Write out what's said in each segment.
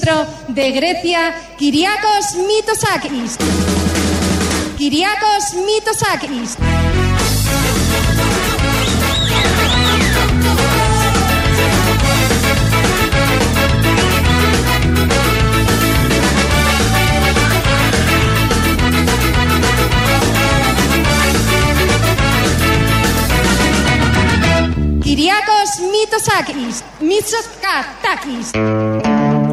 ustedes el primer ministro de Grecia, Kyriakos Mitsotakis. Kyriakos Mitsotakis. Κυριάκος Μητοσάκης. Μητσοκατάκης.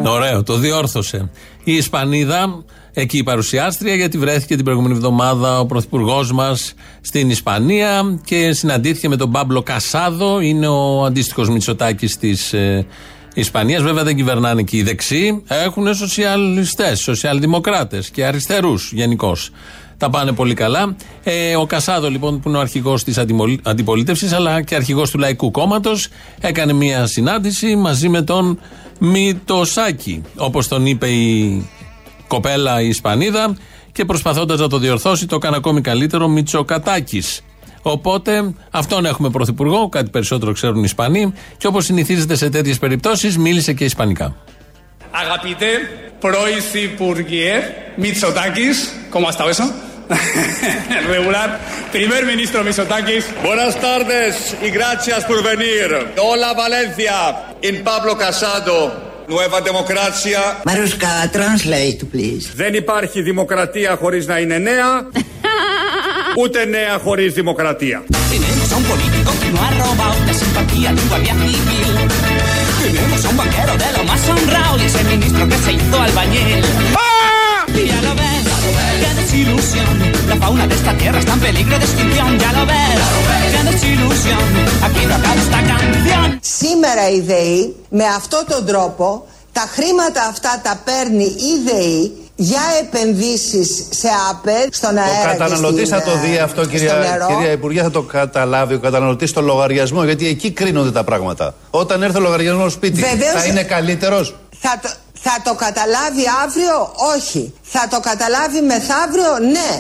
Ωραίο, το διόρθωσε. Η Ισπανίδα, εκεί η παρουσιάστρια, γιατί βρέθηκε την προηγούμενη εβδομάδα ο πρωθυπουργός μας στην Ισπανία και συναντήθηκε με τον Πάμπλο Κασάδο. Είναι ο αντίστοιχος Μητσοτάκης της ε, Ισπανίας. Βέβαια δεν κυβερνάνε εκεί οι δεξιοί. Έχουν σοσιαλιστές, σοσιαλδημοκράτες και αριστερούς γενικώς τα πάνε πολύ καλά. Ε, ο Κασάδο, λοιπόν, που είναι ο αρχηγός της αντιπολίτευσης, αλλά και αρχηγός του Λαϊκού Κόμματος, έκανε μια συνάντηση μαζί με τον Μητοσάκη, όπως τον είπε η κοπέλα η Ισπανίδα, και προσπαθώντας να το διορθώσει, το έκανε ακόμη καλύτερο Μητσοκατάκης. Οπότε αυτόν έχουμε πρωθυπουργό, κάτι περισσότερο ξέρουν οι Ισπανοί, και όπως συνηθίζεται σε τέτοιες περιπτώσεις, μίλησε και Ισπανικά. Αγαπητέ Πρωθυπουργέ Μητσοτάκης, ¿cómo ha estado eso? Regular. Primer ministro Misotakis. Buenas tardes y gracias por venir. Hola Valencia. In Pablo Casado. Nueva democracia. Maruska, translate, please. Δεν υπάρχει δημοκρατία χωρίς να είναι νέα. ούτε νέα χωρίς δημοκρατία. Tenemos a un político que no ha robado la simpatía de un guardia civil. Tenemos a un banquero de lo más honrado y ese ministro que se hizo albañil. Y ya lo ves, qué desilusión. La fauna de esta tierra está en peligro de extinción. Ya lo ves, qué desilusión. Aquí no acaba esta canción. Σήμερα η ΔΕΗ με αυτόν τον τρόπο τα χρήματα αυτά τα παίρνει η ΔΕΗ για επενδύσεις σε ΑΠΕ στον αέρα Ο καταναλωτή θα το δει αυτό, κυρία, κυρία Υπουργέ, θα το καταλάβει ο καταναλωτής στο λογαριασμό, γιατί εκεί κρίνονται τα πράγματα. Όταν έρθει ο λογαριασμός σπίτι, Βεβαίως, θα είναι καλύτερος; Θα το, θα το καταλάβει αύριο, όχι. Θα το καταλάβει μεθαύριο, ναι.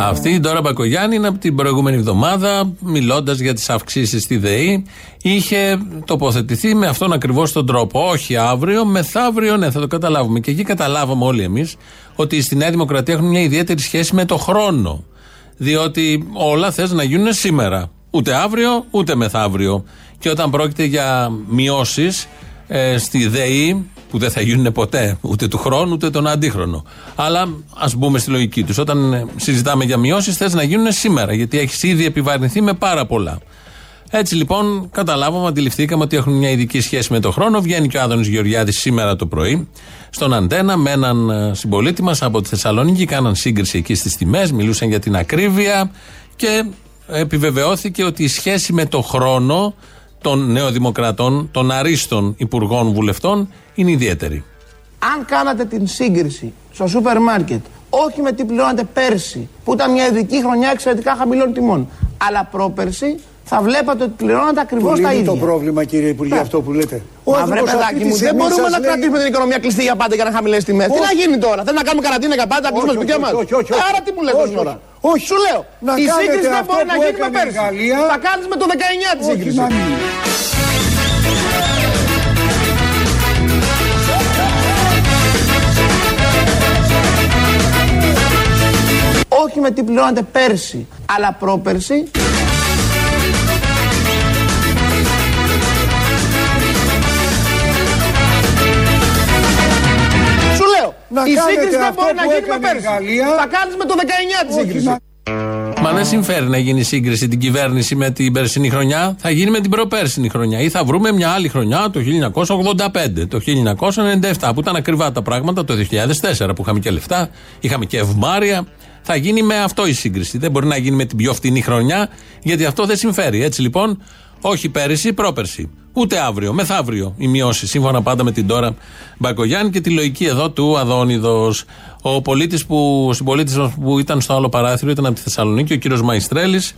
Αυτή η Ντόρα Μπακογιάννη είναι από την προηγούμενη εβδομάδα, μιλώντας για τις αυξήσεις στη ΔΕΗ, είχε τοποθετηθεί με αυτόν ακριβώς τον τρόπο. Όχι αύριο, μεθαύριο, ναι, θα το καταλάβουμε. Και εκεί καταλάβαμε όλοι εμείς ότι στη Νέα Δημοκρατία έχουν μια ιδιαίτερη σχέση με το χρόνο. Διότι όλα θες να γίνουν σήμερα. Ούτε αύριο, ούτε μεθαύριο. Και όταν πρόκειται για μειώσεις ε, στη ΔΕΗ, που δεν θα γίνουν ποτέ, ούτε του χρόνου, ούτε τον αντίχρονο. Αλλά ας μπούμε στη λογική τους. Όταν ε, συζητάμε για μειώσεις, θες να γίνουν σήμερα, γιατί έχεις ήδη επιβαρυνθεί με πάρα πολλά. Έτσι λοιπόν, καταλάβαμε, αντιληφθήκαμε ότι έχουν μια ειδική σχέση με τον χρόνο. Βγαίνει και ο Άδωνης Γεωργιάδης σήμερα το πρωί στον Αντένα με έναν ε, συμπολίτη μας από τη Θεσσαλονίκη. Κάναν σύγκριση εκεί στις τιμές, μιλούσαν για την ακρίβεια και επιβεβαιώθηκε ότι η σχέση με το χρόνο των νεοδημοκρατών, των αρίστων υπουργών βουλευτών είναι ιδιαίτερη. Αν κάνατε την σύγκριση στο σούπερ μάρκετ, όχι με τι πληρώνατε πέρσι, που ήταν μια ειδική χρονιά εξαιρετικά χαμηλών τιμών, αλλά πρόπερσι, θα βλέπατε ότι πληρώνατε ακριβώς τα ίδια. το πρόβλημα, κύριε Υπουργέ, Ναι. αυτό που λέτε. Μα βρε παιδάκι μου, δεν μπορούμε να κρατήσουμε την οικονομία κλειστή για πάντα για να χαμηλέ τιμές. Τι να γίνει τώρα, θέλουμε να κάνουμε καραντίνα για πάντα, να κλείσουμε Όχι, σπίτια μας. όχι, όχι, όχι. Άρα τι μου λες Όχι, τώρα. όχι. Σου λέω, Να η κάνετε σύγκριση δεν αυτό μπορεί να που γίνει με έκανε η πέρσι. Γαλλία. Θα κάνεις με το 19 τη Όχι, σύγκριση. να μην. Όχι με τι πληρώνατε πέρσι, αλλά πρόπερσι. Να η κάνετε σύγκριση δεν αυτό μπορεί να που γίνει με έκανε η πέρσι. Γαλλία. Θα κάνεις με το 19 τη Όχι, σύγκριση. να- Μα δεν συμφέρει να γίνει σύγκριση την κυβέρνηση με την περσινή χρονιά. Θα γίνει με την προπέρσινη χρονιά. Ή θα βρούμε μια άλλη χρονιά, το 1985, το 1997, που ήταν ακριβά τα πράγματα, το 2004, που είχαμε και λεφτά, είχαμε και ευμάρεια. Θα γίνει με αυτό η σύγκριση. Δεν μπορεί να γίνει με την πιο φτηνή χρονιά, γιατί αυτό δεν συμφέρει. Έτσι λοιπόν, όχι πέρυσι, πρόπερσι. Ούτε αύριο, μεθαύριο οι μειώσεις. Σύμφωνα πάντα με την τώρα Μπακογιάννη και τη λογική εδώ του Αδόνιδος. Ο πολίτης που, ο συμπολίτης μας που ήταν στο άλλο παράθυρο ήταν από τη Θεσσαλονίκη, ο κύριος Μαϊστρέλης.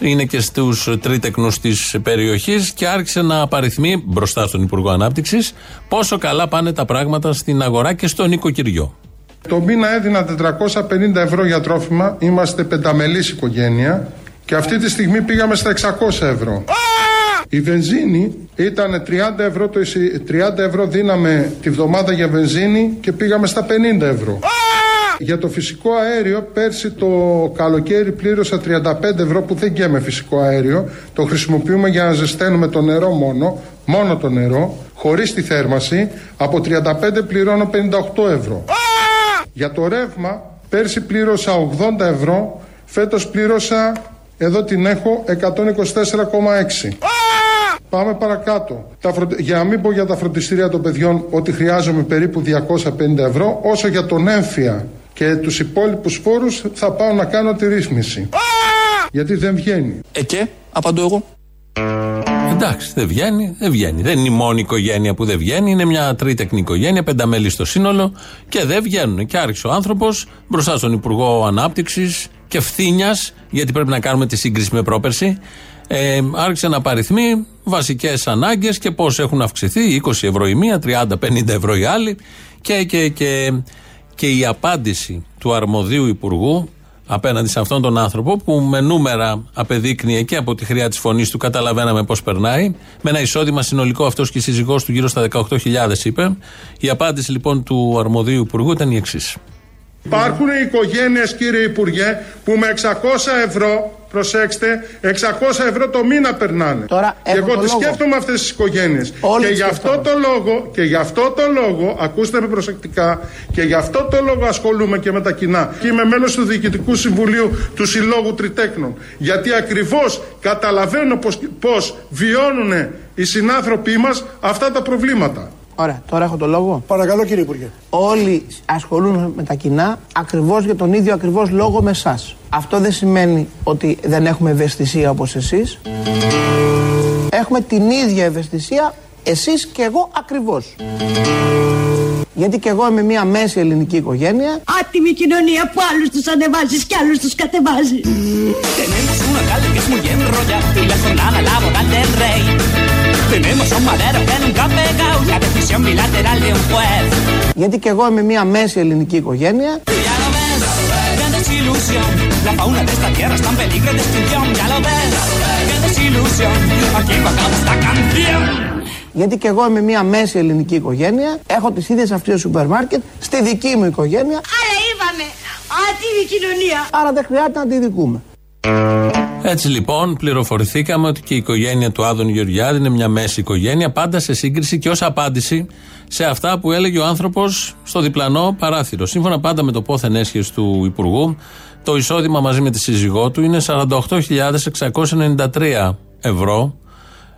Είναι και στους τρίτεκνους της περιοχής και άρχισε να απαριθμεί μπροστά στον Υπουργό Ανάπτυξης πόσο καλά πάνε τα πράγματα στην αγορά και στο νοικοκυριό. Το μήνα έδινα 450 ευρώ για τρόφιμα. Είμαστε πενταμελής οικογένεια. Και αυτή τη στιγμή πήγαμε στα 600 ευρώ. Η βενζίνη ήταν 30 ευρώ, το, 30 ευρώ δίναμε τη βδομάδα για βενζίνη και πήγαμε στα 50 ευρώ. Για το φυσικό αέριο, πέρσι το καλοκαίρι πλήρωσα 35 ευρώ που δεν γέμε φυσικό αέριο. Το χρησιμοποιούμε για να ζεσταίνουμε το νερό μόνο, μόνο το νερό, χωρίς τη θέρμαση. Από 35 πληρώνω 58 ευρώ. Για το ρεύμα, πέρσι πλήρωσα 80 ευρώ, φέτος πλήρωσα, εδώ την έχω, 124,6. Πάμε παρακάτω. Τα Για να μην πω για τα φροντιστήρια των παιδιών ότι χρειάζομαι περίπου 250 ευρώ, όσο για τον έμφυα και τους υπόλοιπους φόρους θα πάω να κάνω τη ρύθμιση. Γιατί δεν βγαίνει. Ε και, απαντώ εγώ. Εντάξει, δεν βγαίνει, δεν βγαίνει. Δεν είναι η μόνη οικογένεια που δεν βγαίνει, είναι μια τρίτεκνη οικογένεια, πενταμέλη στο σύνολο και δεν βγαίνουν. Και άρχισε ο άνθρωπος μπροστά στον Υπουργό Ανάπτυξης και ευθύνια, γιατί πρέπει να κάνουμε τη σύγκριση με πρόπερση, ε, άρχισε να παριθμεί βασικές ανάγκες και πώς έχουν αυξηθεί, 20 ευρώ η μία, 30-50 ευρώ η άλλη. Και, και, και, και η απάντηση του αρμοδίου Υπουργού απέναντι σε αυτόν τον άνθρωπο που με νούμερα απεδείκνυε και από τη χρειά της φωνής του καταλαβαίναμε πώς περνάει. Με ένα εισόδημα συνολικό αυτός και η σύζυγός του γύρω στα 18.000 είπε. Η απάντηση λοιπόν του αρμοδίου Υπουργού ήταν η εξής. Υπάρχουν οικογένειες, κύριε Υπουργέ, που με 600 ευρώ προσέξτε, 600 ευρώ το μήνα περνάνε. Τώρα, και εγώ τις σκέφτομαι αυτές τις οικογένειες. Και γι' αυτό το λόγο, και γι' αυτό το λόγο, ακούστε με προσεκτικά, και γι' αυτό το λόγο ασχολούμαι και με τα κοινά. Και είμαι μέλος του Διοικητικού Συμβουλίου του Συλλόγου Τριτέκνων. Γιατί ακριβώς καταλαβαίνω πώ βιώνουν οι συνάνθρωποι μας αυτά τα προβλήματα. Ωραία, τώρα έχω το λόγο. Παρακαλώ κύριε Υπουργέ. Όλοι ασχολούνται με τα κοινά ακριβώς για τον ίδιο ακριβώς λόγο με εσάς. Αυτό δεν σημαίνει ότι δεν έχουμε ευαισθησία όπως εσείς. Έχουμε την ίδια ευαισθησία εσείς και εγώ ακριβώς. Γιατί και εγώ είμαι μια μέση ελληνική οικογένεια. Άτιμη κοινωνία που άλλους τους ανεβάζεις και άλλους τους κατεβάζει. Tenemos un madero que nunca pegado la decisión bilateral de un juez. Γιατί και εγώ είμαι μια μέση ελληνική οικογένεια. La fauna de esta tierra está en peligro de extinción, ya lo ves. Qué desilusión, aquí bajamos la canción. Γιατί και εγώ είμαι μια μέση ελληνική οικογένεια. Έχω τις ίδιες αυτές στο σούπερ μάρκετ στη δική μου οικογένεια. Άρα είπαμε, άτιμη κοινωνία. Άρα δεν χρειάζεται να τη δικούμε. Έτσι λοιπόν πληροφορηθήκαμε ότι και η οικογένεια του Άδων Γεωργιάδη είναι μια μέση οικογένεια, πάντα σε σύγκριση και ως απάντηση σε αυτά που έλεγε ο άνθρωπος στο διπλανό παράθυρο. Σύμφωνα πάντα με το πόθεν έσχε του Υπουργού, το εισόδημα μαζί με τη σύζυγό του είναι 48.693 ευρώ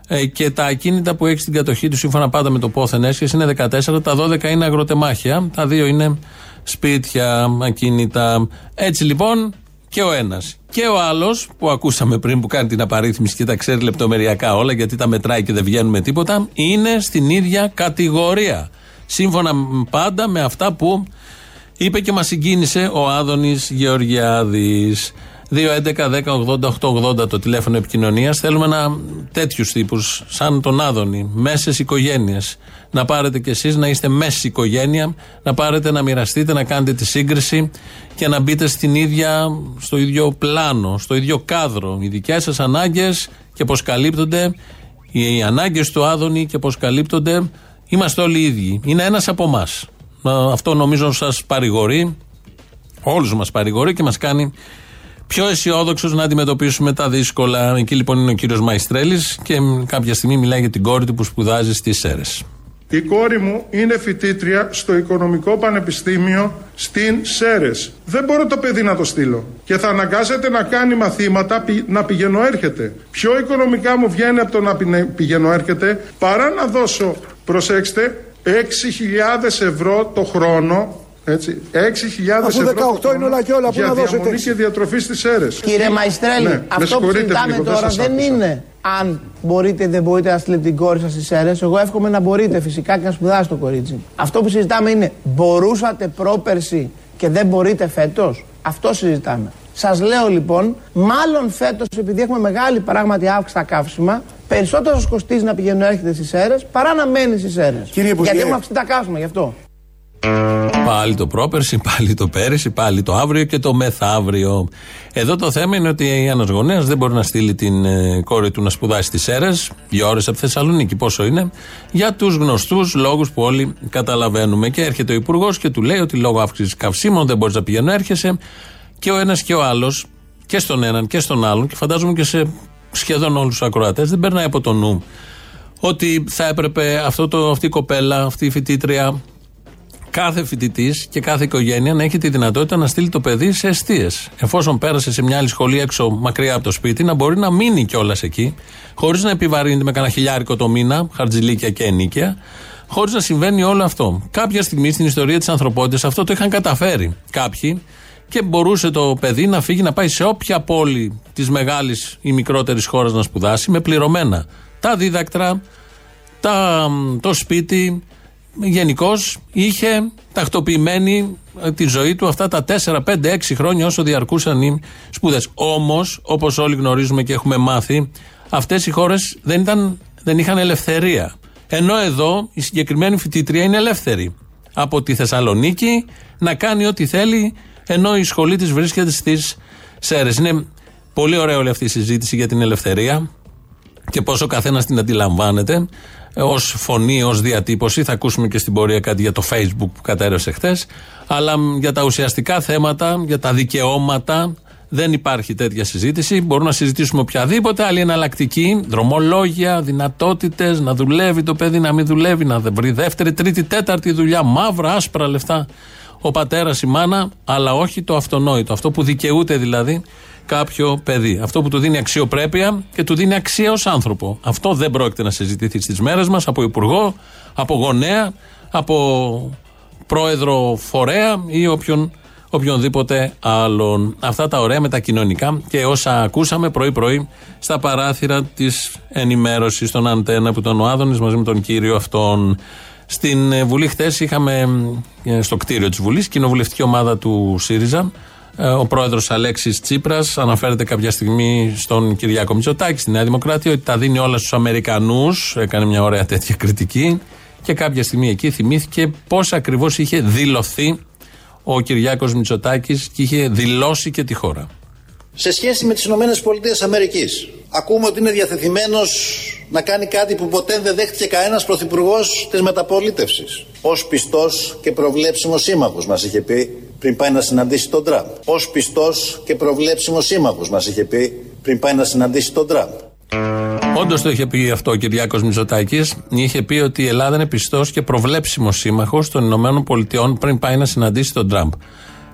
ε, και τα ακίνητα που έχει στην κατοχή του σύμφωνα πάντα με το πόθεν έσχε είναι 14, τα 12 είναι αγροτεμάχια, τα δύο είναι σπίτια, ακίνητα. Έτσι λοιπόν και ο ένας. Και ο άλλος που ακούσαμε πριν που κάνει την απαρίθμηση και τα ξέρει λεπτομεριακά όλα γιατί τα μετράει και δεν βγαίνουν με τίποτα, είναι στην ίδια κατηγορία. Σύμφωνα πάντα με αυτά που είπε και μας συγκίνησε ο Άδωνης Γεωργιάδης. 2.11.10.80.880 το τηλέφωνο επικοινωνίας. Θέλουμε να τέτοιους τύπους, σαν τον Άδωνη, μέσες οικογένειες. Να πάρετε κι εσείς να είστε μέσης οικογένεια, να πάρετε να μοιραστείτε, να κάνετε τη σύγκριση και να μπείτε στην ίδια, στο ίδιο πλάνο, στο ίδιο κάδρο. Οι δικές σας ανάγκες και πώς καλύπτονται, οι ανάγκες του Άδωνη και πώς καλύπτονται. Είμαστε όλοι οι ίδιοι. Είναι ένας από εμάς. Αυτό νομίζω σας παρηγορεί, όλους μας παρηγορεί και μας κάνει πιο αισιόδοξος να αντιμετωπίσουμε τα δύσκολα. Εκεί λοιπόν είναι ο κύριος Μαϊστρέλης και κάποια στιγμή μιλάει για την κόρη του που σπουδάζει στις ΣΕΡΕ. Η κόρη μου είναι φοιτήτρια στο Οικονομικό Πανεπιστήμιο στην ΣΕΡΕΣ. Δεν μπορώ το παιδί να το στείλω. Και θα αναγκάσετε να κάνει μαθήματα να πηγαίνω έρχεται. Πιο οικονομικά μου βγαίνει από το να πηγαίνω έρχεται παρά να δώσω, προσέξτε, 6.000 ευρώ το χρόνο έτσι. 6.000 ευρώ. 18 είναι όλα και όλα που να δώσετε. και διατροφή στις αίρες. Κύριε Μαϊστρέλη, ναι, αυτό που συζητάμε τώρα δεν είναι αν μπορείτε ή δεν μπορείτε να στείλετε την κόρη σας στις αίρες. Εγώ εύχομαι να μπορείτε φυσικά και να σπουδάσετε το κορίτσι. Αυτό που συζητάμε είναι μπορούσατε πρόπερση και δεν μπορείτε φέτος; Αυτό συζητάμε. Σας λέω λοιπόν, μάλλον φέτος, επειδή έχουμε μεγάλη πράγματι αύξηση στα καύσιμα, περισσότερο σας κοστίζει να πηγαίνουν έρχεται στις αίρες παρά να μένει στις αίρες. Γιατί έχουμε αυξήσει τα καύσιμα γι' αυτό. Πάλι το πρόπερση, πάλι το πέρυσι, πάλι το αύριο και το μεθαύριο. Εδώ το θέμα είναι ότι ένας γονέας δεν μπορεί να στείλει την ε, κόρη του να σπουδάσει στι αίρε, δύο ώρες από Θεσσαλονίκη, πόσο είναι, για τους γνωστούς λόγους που όλοι καταλαβαίνουμε. Και έρχεται ο Υπουργός και του λέει ότι λόγω αύξησης καυσίμων δεν μπορείς να πηγαίνεις, έρχεσαι. Και ο ένας και ο άλλος, και στον έναν και στον άλλον, και φαντάζομαι και σε σχεδόν όλους τους ακροατές, δεν περνάει από το νου ότι θα έπρεπε αυτό το, αυτή η κοπέλα, αυτή η φοιτήτρια, κάθε φοιτητής και κάθε οικογένεια να έχει τη δυνατότητα να στείλει το παιδί σε αιστείες. Εφόσον πέρασε σε μια άλλη σχολή έξω μακριά από το σπίτι, να μπορεί να μείνει κιόλας εκεί, χωρίς να επιβαρύνεται με κανένα χιλιάρικο το μήνα, χαρτζηλίκια και ενίκαια, χωρίς να συμβαίνει όλο αυτό. Κάποια στιγμή στην ιστορία της ανθρωπότητας αυτό το είχαν καταφέρει κάποιοι και μπορούσε το παιδί να φύγει να πάει σε όποια πόλη της μεγάλης ή μικρότερης χώρας να σπουδάσει με πληρωμένα τα δίδακτρα, τα, το σπίτι, γενικώς είχε τακτοποιημένη ε, τη ζωή του αυτά τα 4, 5, 6 χρόνια όσο διαρκούσαν οι σπουδές. Όμως, όπως όλοι γνωρίζουμε και έχουμε μάθει, αυτές οι χώρες δεν, δεν είχαν ελευθερία. Ενώ εδώ η συγκεκριμένη φοιτήτρια είναι ελεύθερη. Από τη Θεσσαλονίκη να κάνει ό,τι θέλει, ενώ η σχολή της βρίσκεται στις Σέρες. Είναι πολύ ωραία όλη αυτή η συζήτηση για την ελευθερία και πόσο καθένας την αντιλαμβάνεται ως φωνή, ως διατύπωση. Θα ακούσουμε και στην πορεία κάτι για το Facebook που κατέρευσε χθες. Αλλά για τα ουσιαστικά θέματα, για τα δικαιώματα, δεν υπάρχει τέτοια συζήτηση. Μπορούμε να συζητήσουμε οποιαδήποτε άλλη εναλλακτική, δρομολόγια, δυνατότητες, να δουλεύει το παιδί, να μην δουλεύει, να βρει δεύτερη, τρίτη, τέταρτη δουλειά, μαύρα, άσπρα λεφτά. Ο πατέρας, η μάνα, αλλά όχι το αυτονόητο. Αυτό που δικαιούται δηλαδή κάποιο παιδί. Αυτό που του δίνει αξιοπρέπεια και του δίνει αξία ως άνθρωπο. Αυτό δεν πρόκειται να συζητηθεί στις μέρες μας από υπουργό, από γονέα, από πρόεδρο φορέα ή όποιον, οποιονδήποτε άλλον. Αυτά τα ωραία με τα κοινωνικά και όσα ακούσαμε πρωί-πρωί στα παράθυρα της ενημέρωσης των Αντένα που ήταν ο Άδωνης μαζί με τον κύριο αυτόν. Στην Βουλή χθες είχαμε ε, στο κτίριο της Βουλής κοινοβουλευτική ομάδα του ΣΥΡΙΖΑ ε, ο πρόεδρος Αλέξης Τσίπρας αναφέρεται κάποια στιγμή στον Κυριάκο Μητσοτάκη, στη Νέα Δημοκρατία, ότι τα δίνει όλα στους Αμερικανούς. Έκανε μια ωραία τέτοια κριτική. Και κάποια στιγμή εκεί θυμήθηκε πώς ακριβώς είχε δηλωθεί ο Κυριάκος Μητσοτάκης και είχε δηλώσει και τη χώρα. Σε σχέση με τις ΗΠΑ, ακούμε ότι είναι διαθεθειμένος να κάνει κάτι που ποτέ δεν δέχτηκε κανένας πρωθυπουργός της μεταπολίτευσης. Ω πιστός και προβλέψιμος σύμμαχος, μας είχε πει πριν πάει να συναντήσει τον Τραμπ. Ω πιστός και προβλέψιμος σύμμαχος, μας είχε πει πριν πάει να συναντήσει τον Τραμπ. Όντως το είχε πει αυτό ο Κυριάκος Μητσοτάκης. Είχε πει ότι η Ελλάδα είναι πιστός και προβλέψιμος σύμμαχος των Ηνωμένων Πολιτειών πριν πάει να συναντήσει τον Τραμπ.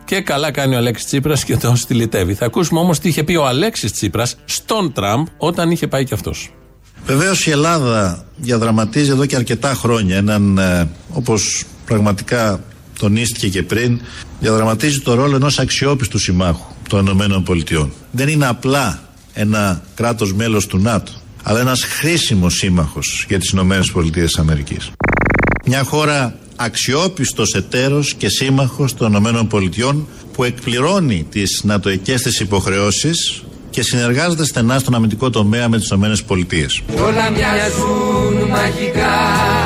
Και καλά κάνει ο Αλέξης Τσίπρας και τον στυλιτεύει. Θα ακούσουμε όμως τι είχε πει ο Αλέξης Τσίπρας στον Τραμπ όταν είχε πάει και αυτός. Βεβαίως η Ελλάδα διαδραματίζει εδώ και αρκετά χρόνια έναν, ε, όπως πραγματικά τονίστηκε και πριν, διαδραματίζει το ρόλο ενός αξιόπιστου συμμάχου των ΗΠΑ. Δεν είναι απλά ένα κράτος μέλος του ΝΑΤΟ, αλλά ένας χρήσιμος σύμμαχος για τις ΗΠΑ. Μια χώρα αξιόπιστος εταίρος και σύμμαχος των ΗΠΑ που εκπληρώνει τις νατοικές της υποχρεώσεις και συνεργάζεται στενά στον αμυντικό τομέα με τις ΗΠΑ. Όλα μοιάζουν μαγικά,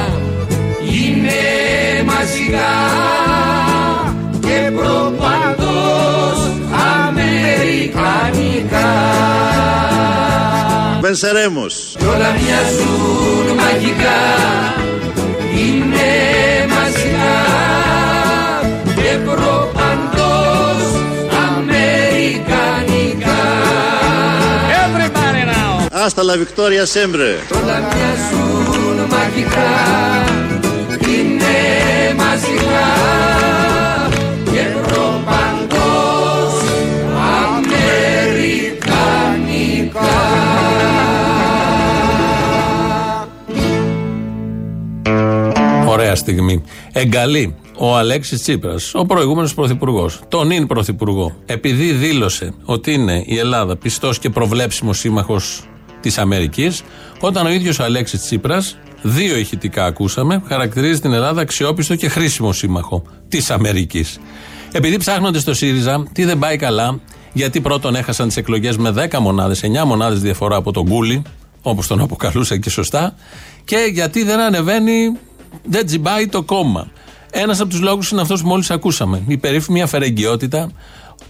είναι μαζικά και προπαντός αμερικανικά. Βενσερέμος. Κι όλα μοιάζουν μαγικά, είναι μαζικά και προπαντός αμερικανικά. Everybody now. Hasta la victoria siempre. Όλα μοιάζουν μαγικά, στιγμή. Εγκαλεί ο Αλέξης Τσίπρας, ο προηγούμενος πρωθυπουργός, τον είναι πρωθυπουργό, επειδή δήλωσε ότι είναι η Ελλάδα πιστός και προβλέψιμος σύμμαχος της Αμερικής, όταν ο ίδιος ο Αλέξης Τσίπρας, δύο ηχητικά ακούσαμε, χαρακτηρίζει την Ελλάδα αξιόπιστο και χρήσιμο σύμμαχο της Αμερικής. Επειδή ψάχνονται στο ΣΥΡΙΖΑ, τι δεν πάει καλά, γιατί πρώτον έχασαν τις εκλογές με 10 μονάδες, 9 μονάδες διαφορά από τον Κούλι, όπως τον αποκαλούσα και σωστά, και γιατί δεν ανεβαίνει, δεν τζιμπάει το κόμμα. Ένας από τους λόγους είναι αυτός που μόλις ακούσαμε. Η περίφημη αφαιρεγγιότητα.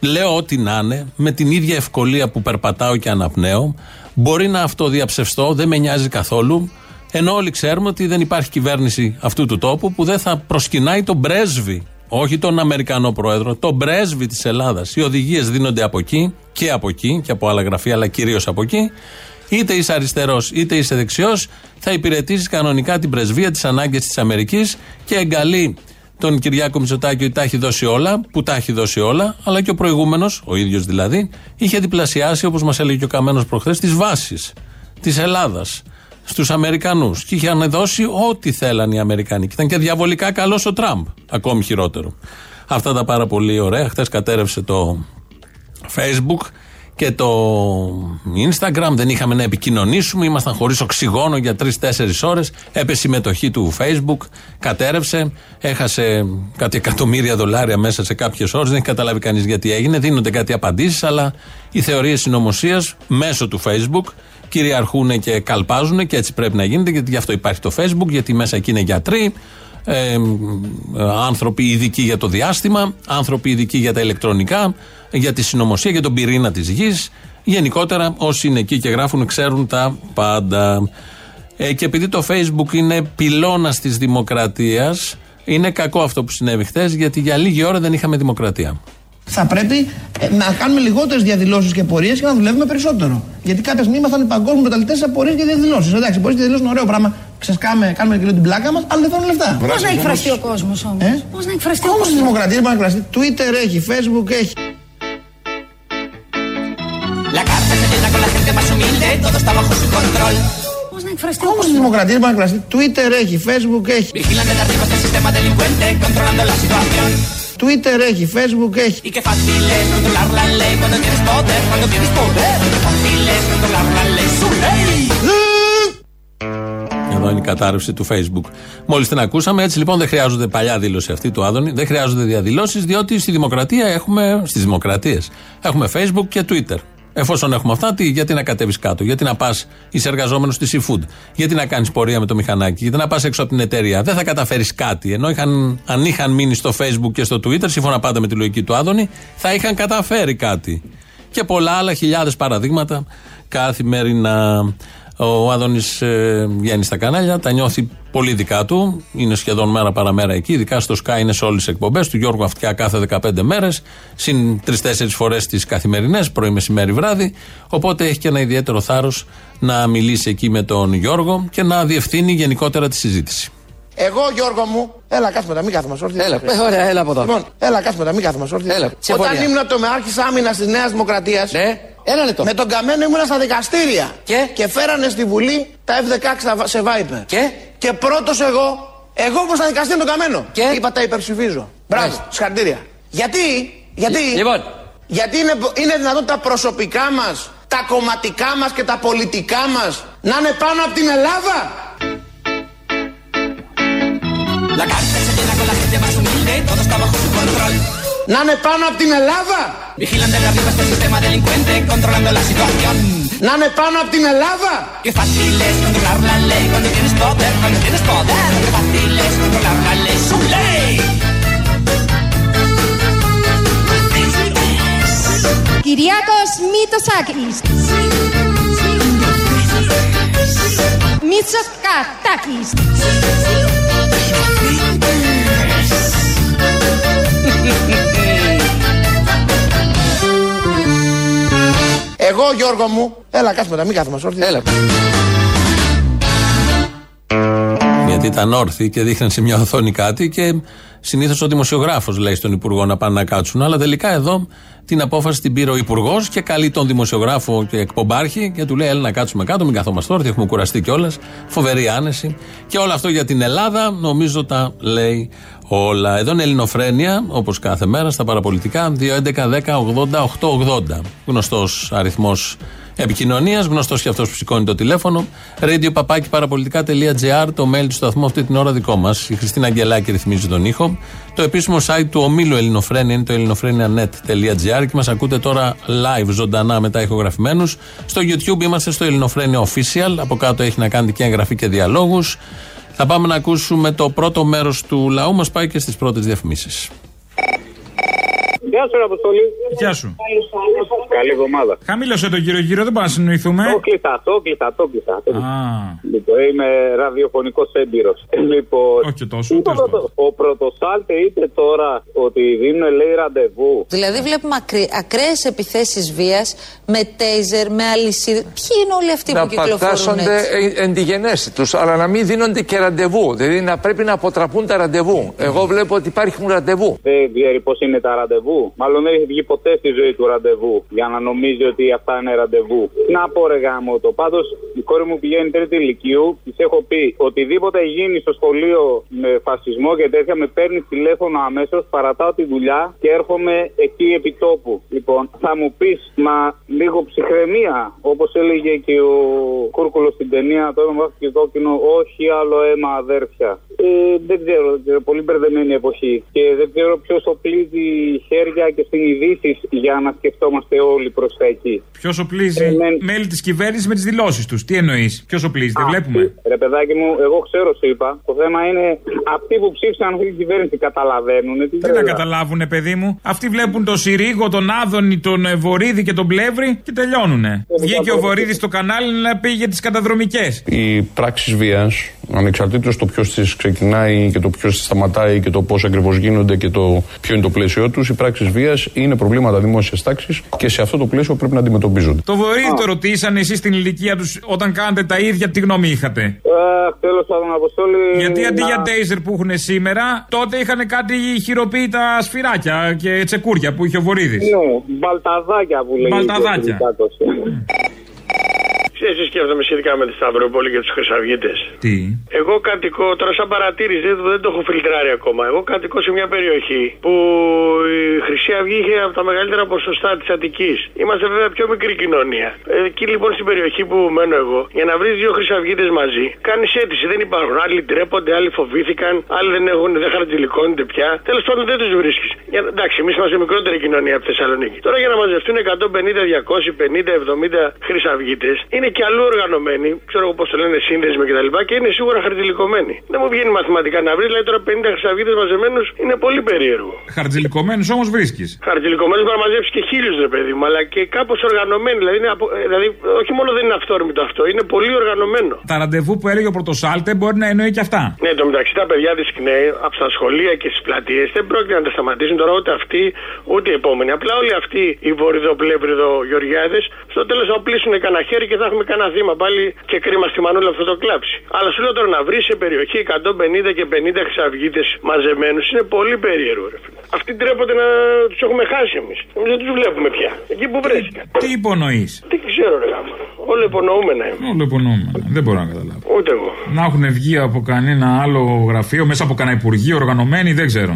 Λέω ό,τι να είναι, με την ίδια ευκολία που περπατάω και αναπνέω. Μπορεί να αυτό διαψευστώ, δεν με νοιάζει καθόλου. Ενώ όλοι ξέρουμε ότι δεν υπάρχει κυβέρνηση αυτού του τόπου που δεν θα προσκυνάει τον πρέσβη. Όχι τον Αμερικανό πρόεδρο, τον πρέσβη της Ελλάδας. Οι οδηγίες δίνονται από εκεί και από εκεί και από άλλα γραφεία, αλλά κυρίως από εκεί. Είτε είσαι αριστερός είτε είσαι δεξιός, θα υπηρετήσει κανονικά την πρεσβεία, τι ανάγκε της Αμερικής και εγκαλεί τον Κυριάκο Μητσοτάκη ότι τα έχει δώσει όλα, που τα έχει δώσει όλα, αλλά και ο προηγούμενος, ο ίδιος δηλαδή, είχε διπλασιάσει, όπως μας έλεγε και ο Καμένος προχθές, τις βάσεις της Ελλάδας στους Αμερικανούς. Και είχαν δώσει ό,τι θέλαν οι Αμερικανοί. Και ήταν και διαβολικά καλός ο Τραμπ. Ακόμη χειρότερο. Αυτά τα πάρα πολύ ωραία. Χθες κατέρευσε το Facebook και το Instagram. Δεν είχαμε να επικοινωνήσουμε. Ήμασταν χωρίς οξυγόνο για τρει-τέσσερι ώρες. Έπεσε η μετοχή του Facebook. Κατέρευσε. Έχασε κάτι εκατομμύρια δολάρια μέσα σε κάποιες ώρες. Δεν έχει καταλάβει κανείς γιατί έγινε. Δίνονται κάτι απαντήσεις, αλλά οι θεωρίες συνωμοσίας μέσω του Facebook κυριαρχούν και καλπάζουν και έτσι πρέπει να γίνεται γιατί γι' αυτό υπάρχει το Facebook, γιατί μέσα εκεί είναι γιατροί, ε, άνθρωποι ειδικοί για το διάστημα, άνθρωποι ειδικοί για τα ηλεκτρονικά, για τη συνωμοσία, για τον πυρήνα της γης. Γενικότερα, όσοι είναι εκεί και γράφουν, ξέρουν τα πάντα. Ε, και επειδή το Facebook είναι πυλώνας της δημοκρατίας, είναι κακό αυτό που συνέβη χθες, γιατί για λίγη ώρα δεν είχαμε δημοκρατία θα πρέπει ε, να κάνουμε λιγότερες διαδηλώσεις και πορείε και να δουλεύουμε περισσότερο. Γιατί κάποια στιγμή ήμασταν οι παγκόσμιοι μεταλλητές σε πορείε και διαδηλώσεις. Εντάξει, μπορείς να διαδηλώσεις ωραίο πράγμα. Ξεσκάμε, κάνουμε και την πλάκα μας, αλλά δεν θέλουν λεφτά. Πώς να εκφραστεί ο κόσμος όμως; Ε; Πώς να εκφραστεί ο κόσμος. Όμω η δημοκρατίας μπορεί να εκφραστεί. Twitter έχει, Facebook έχει. Con la gente más humilde, todo está bajo su control. Πώς να εκφραστεί Όμως η δημοκρατία μπορεί να εκφραστεί. Twitter έχει, Facebook έχει. Vigilan desde arriba este sistema delincuente, controlando la situación. Twitter έχει, Facebook έχει. Y qué fácil es controlar la ley cuando tienes poder, cuando tienes poder. Qué fácil es controlar la ley, su ley. Εδώ είναι η κατάρρευση του Facebook. Μόλι την ακούσαμε, έτσι λοιπόν δεν χρειάζονται παλιά δήλωση αυτή του Άδωνη, δεν χρειάζονται διαδηλώσει, διότι στη δημοκρατία έχουμε, στι δημοκρατίε, έχουμε Facebook και Twitter. Εφόσον έχουμε αυτά, τι, γιατί να κατέβεις κάτω, γιατί να πας, είσαι εργαζόμενος στη seafood, γιατί να κάνεις πορεία με το μηχανάκι, γιατί να πας έξω από την εταιρεία. Δεν θα καταφέρεις κάτι. Ενώ είχαν, αν είχαν μείνει στο Facebook και στο Twitter, σύμφωνα πάντα με τη λογική του Άδωνη, θα είχαν καταφέρει κάτι. Και πολλά άλλα χιλιάδες παραδείγματα καθημερινά. Ο Άδωνης ε, βγαίνει στα κανάλια, τα νιώθει πολύ δικά του. Είναι σχεδόν μέρα παραμέρα εκεί. Ειδικά στο Sky είναι σε όλες τις εκπομπές του Γιώργου Αυτιά κάθε 15 μέρες. Συν τρει-τέσσερι φορές τις καθημερινές, πρωί, μεσημέρι, βράδυ. Οπότε έχει και ένα ιδιαίτερο θάρρος να μιλήσει εκεί με τον Γιώργο και να διευθύνει γενικότερα τη συζήτηση. Εγώ, Γιώργο μου, έλα κάτω μετά, μην κάθομαι όρθια. Έλα, ε, ωραία, έλα από εδώ. Λοιπόν, έλα κάτω μετά, μην κάθομαι όρθια. Έλα, Όταν ήμουν το μεάρχης άμυνας της Νέας Δημοκρατίας, ναι. Ένα λεπτό. Με τον Καμένο ήμουν στα δικαστήρια. Και, και φέρανε στη Βουλή τα F-16 σε Viper. Και, και πρώτος εγώ, εγώ που στα δικαστήρια τον Καμένο. Και, είπα τα υπερψηφίζω. Μπράβο, συγχαρητήρια. Γιατί, γιατί, λοιπόν. γιατί είναι, είναι δυνατόν τα προσωπικά μας, τα κομματικά μας και τα πολιτικά μας να είναι πάνω από την Ελλάδα; La cárcel se llena con la gente más humilde, todo está bajo su control. Να είναι πάνω από την Ελλάδα. Vigilan desde arriba este sistema delincuente, controlando la situación. Να είναι πάνω από την Ελλάδα. Qué fácil es controlar la ley cuando tienes poder, cuando tienes poder. Qué fácil es controlar la ley, su ley. Κυριάκος Μητοσάκης. Μητσοκατάκης. Εγώ Γιώργο μου, έλα κάτσε μετά, μην κάθομαι όρθιοι. Έλα. Γιατί ήταν όρθιοι και δείχναν σε μια οθόνη κάτι και συνήθως ο δημοσιογράφος λέει στον Υπουργό να πάνε να κάτσουν. Αλλά τελικά εδώ την απόφαση την πήρε ο Υπουργός και καλεί τον δημοσιογράφο και εκπομπάρχη και του λέει: Έλα να κάτσουμε κάτω, μην καθόμαστε όρθιοι, έχουμε κουραστεί κιόλας. Φοβερή άνεση. Και όλο αυτό για την Ελλάδα νομίζω τα λέει όλα. Εδώ είναι Ελληνοφρένια, όπως κάθε μέρα στα παραπολιτικά. 2.11.10.80.880. Γνωστός αριθμός επικοινωνίας, γνωστός και αυτός που σηκώνει το τηλέφωνο. Radio παπάκι παραπολιτικά.gr, το mail του σταθμού αυτή την ώρα δικό μας. Η Χριστίνα Αγγελάκη ρυθμίζει τον ήχο. Το επίσημο site του ομίλου Ελληνοφρένια είναι το ελληνοφρένια.net.gr και μας ακούτε τώρα live, ζωντανά μετά ηχογραφημένους. Στο YouTube είμαστε στο Ελληνοφρένια Official. Από κάτω έχει να κάνετε και εγγραφή και διαλόγους. Θα πάμε να ακούσουμε το πρώτο μέρος του λαού, μας πάει και στις πρώτες διαφημίσεις. Γεια σου, Αποστολή. Γεια σου. Καλή εβδομάδα. Χαμήλωσε το γύρω-γύρω, δεν πάμε να συνοηθούμε. Το κλειστά, το κλειστά, το κλειστά. Λοιπόν, είμαι ραδιοφωνικός έμπειρος. Λοιπόν, Όχι και τόσο. είπε ο πρωτο- ο πρωτοσάλτε είπε τώρα ότι δίνουν λέει ραντεβού. Δηλαδή βλέπουμε ακραίες επιθέσεις βίας με τέιζερ, με αλυσίδε. Ποιοι είναι όλοι αυτοί να που κυκλοφορούν πατάσσονται έτσι; ε, εν τη γενέση του, αλλά να μην δίνονται και ραντεβού. Δηλαδή να πρέπει να αποτραπούν τα ραντεβού. Εγώ βλέπω ότι υπάρχουν ραντεβού. Δεν ξέρει πώς είναι τα ραντεβού. Μάλλον δεν έχει βγει ποτέ στη ζωή του ραντεβού για να νομίζει ότι αυτά είναι ραντεβού. Να πω ρε γάμο το. Πάντω η κόρη μου πηγαίνει τρίτη ηλικίου. Της έχω πει οτιδήποτε γίνει στο σχολείο με φασισμό και τέτοια με παίρνει τηλέφωνο αμέσως, παρατάω τη δουλειά και έρχομαι εκεί επί τόπου. Λοιπόν, θα μου πεις, μα λίγο ψυχραιμία, όπως έλεγε και ο Κούρκουλος στην ταινία, το αίμα και κόκκινο, όχι άλλο αίμα αδέρφια. Ε, δεν ξέρω, δεν ξέρω, πολύ μπερδεμένη εποχή. Και δεν ξέρω ποιος οπλίζει χέρια και συνειδήσει για να σκεφτόμαστε όλοι προς τα εκεί. Ποιος οπλίζει μέλη της κυβέρνησης με τις δηλώσεις τους; Τι εννοείς, Ποιος οπλίζει, δεν βλέπουμε. Ρε παιδάκι μου, εγώ ξέρω, σου είπα. Το θέμα είναι αυτοί που ψήφισαν αυτή την κυβέρνηση καταλαβαίνουν. Τι, Τι να καταλάβουνε, παιδί μου. Αυτοί βλέπουν τον Συρίγο, τον Άδωνη, τον ε, Βορύδη και τον Πλεύρη και τελειώνουνε. Βγήκε ο Βορύδης στο κανάλι να πει για τις καταδρομικές. Οι πράξεις βίας, ανεξαρτήτως το ποιος τι ξεκινάει και το ποιος τι σταματάει και το πώς ακριβώς γίνονται και το ποιο είναι το πλαίσιο τους, οι πράξεις βίας είναι προβλήματα δημόσιας τάξης και σε αυτό το πλαίσιο πρέπει να αντιμετωπίζονται. Το Βορύδη το ρωτήσανε εσείς στην ηλικία τους όταν κάνατε τα ίδια, τι γνώμη είχατε; Τέλος πάντων, Αποστόλη. Γιατί αντί να- για τέιζερ που έχουν σήμερα, τότε είχαν κάτι χειροποίητα σφυράκια και τσεκούρια που είχε ο Βορύδης. Ναι, μπαλταδάκια που λέγεται. Μπαλταδάκια. Ξέρεις τι σκέφτομαι σχετικά με τη Σταυρούπολη και τους Χρυσαυγίτες. Τι; Εγώ κατοικώ, τώρα σαν παρατήρηση, δεν, δεν το έχω φιλτράρει ακόμα. Εγώ κατοικώ σε μια περιοχή που η Χρυσή Αυγή είχε από τα μεγαλύτερα ποσοστά της Αττικής. Είμαστε βέβαια πιο μικρή κοινωνία. Εκεί λοιπόν στην περιοχή που μένω εγώ, για να βρεις δύο Χρυσαυγίτες μαζί, κάνεις αίτηση. Δεν υπάρχουν. Άλλοι ντρέπονται, άλλοι φοβήθηκαν, άλλοι δεν, έχουν, δεν χαρτζηλικώνονται πια. Τέλος πάντων δεν τους βρίσκεις. Εντάξει, εμείς είμαστε μικρότερη κοινωνία από τη Θεσσαλονίκη. Τώρα για να μαζευτούν 150, 200, 50, 70 Χρυσαυγίτες είναι και αλλού οργανωμένοι, ξέρω εγώ πώς το λένε, σύνδεσμοι κτλ. Και, και είναι σίγουρα χαρτζηλικωμένοι. Δεν μου βγαίνει μαθηματικά να βρεις, δηλαδή τώρα 50 Χρυσαυγίτες μαζεμένους είναι πολύ περίεργο. Χαρτζηλικωμένου όμως βρίσκεις. Χαρτζηλικωμένου μπορεί να μαζέψεις και χίλιους ρε παιδί μου, αλλά και κάπως οργανωμένοι. Δηλαδή, είναι απο- ε, δηλαδή, όχι μόνο δεν είναι αυθόρμητο αυτό, είναι πολύ οργανωμένο. Τα ραντεβού που έλεγε ο Πρωτοσάλτε μπορεί να εννοεί και αυτά. Ναι, το μεταξύ τα παιδιά της ΚΝΕ από τα σχολεία και στις πλατείες δεν πρόκειται να τα σταματήσουν τώρα ούτε αυτοί ούτε οι επόμενοι. Απλά όλοι αυτοί οι βορειδοπλεύριδο Γεωργιάδες στο τέλος θα οπλίσουν κανένα χέρι και θα έχουμε κανένα θύμα πάλι και κρίμα στη μανούλα αυτό το κλάψει. Αλλά σου λέω τώρα να βρεις σε περιοχή 150 και 50 χρυσαυγίτες μαζεμένους είναι πολύ περίεργο. Ρε. φίλε. Αυτοί ντρέπονται να τους έχουμε χάσει εμείς. Εμείς δεν τους βλέπουμε πια. Εκεί που βρέθηκαν. Τι υπονοείς; Δεν ξέρω, ρε γάμο. Όλο υπονοούμενα είμαι. Όλο υπονοούμενα. Δεν μπορώ να καταλάβω. Ούτε εγώ. Να έχουν βγει από κανένα άλλο γραφείο, μέσα από κανένα υπουργείο οργανωμένοι, δεν ξέρω.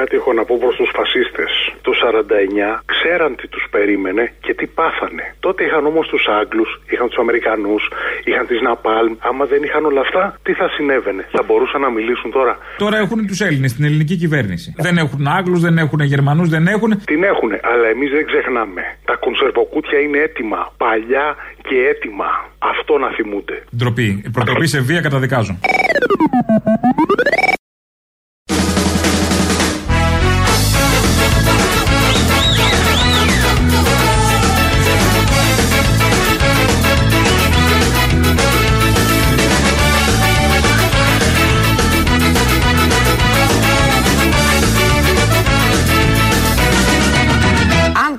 Κάτι έχω να πω προς τους φασίστες. Το 49 ξέραν τι τους περίμενε και τι πάθανε. Τότε είχαν όμως τους Άγγλους, είχαν τους Αμερικανούς, είχαν τις Ναπάλμ. Άμα δεν είχαν όλα αυτά, τι θα συνέβαινε; Θα μπορούσαν να μιλήσουν τώρα. Τώρα έχουν τους Έλληνες στην ελληνική κυβέρνηση. Δεν έχουν Άγγλους, δεν έχουν Γερμανούς, δεν έχουν. Την έχουνε, αλλά εμείς δεν ξεχνάμε. Τα κονσερβοκούτια είναι έτοιμα. Παλιά και έτοιμα. Αυτό να θυμούνται. Ντροπή. Προτροπή σε βία καταδικάζω.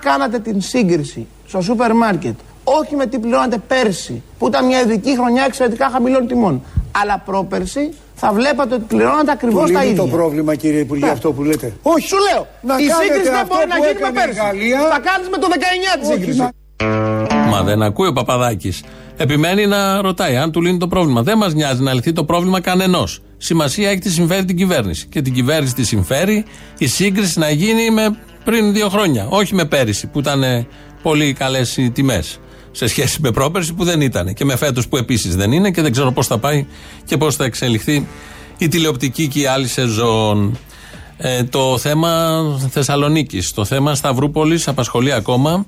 Κάνατε την σύγκριση στο σούπερ μάρκετ, όχι με τι πληρώνατε πέρσι, που ήταν μια ειδική χρονιά εξαιρετικά χαμηλών τιμών, αλλά πρόπερσι, θα βλέπατε ότι πληρώνατε ακριβώς Που τα λύνει ίδια. το πρόβλημα, κύριε Υπουργέ, Ναι. αυτό που λέτε. Όχι, σου λέω. Να η κάνετε σύγκριση δεν αυτό μπορεί να που γίνει με έκανε η πέρσι. Γαλλία. Θα κάνεις με το 19 τη σύγκριση. Μα δεν ακούει ο Παπαδάκης. Επιμένει να ρωτάει αν του λύνει το πρόβλημα. Δεν μας νοιάζει να λυθεί το πρόβλημα κανενός. Σημασία έχει τι συμφέρει την κυβέρνηση. Και την κυβέρνηση τη συμφέρει η σύγκριση να γίνει με πριν δύο χρόνια. Όχι με πέρυσι που ήταν ε, πολύ καλές οι τιμές. Σε σχέση με πρόπερση που δεν ήταν. Και με φέτος που επίσης δεν είναι και δεν ξέρω πώς θα πάει και πώς θα εξελιχθεί η τηλεοπτική και η άλλη σεζόν. Ε, το θέμα Θεσσαλονίκης, το θέμα Σταυρούπολης απασχολεί ακόμα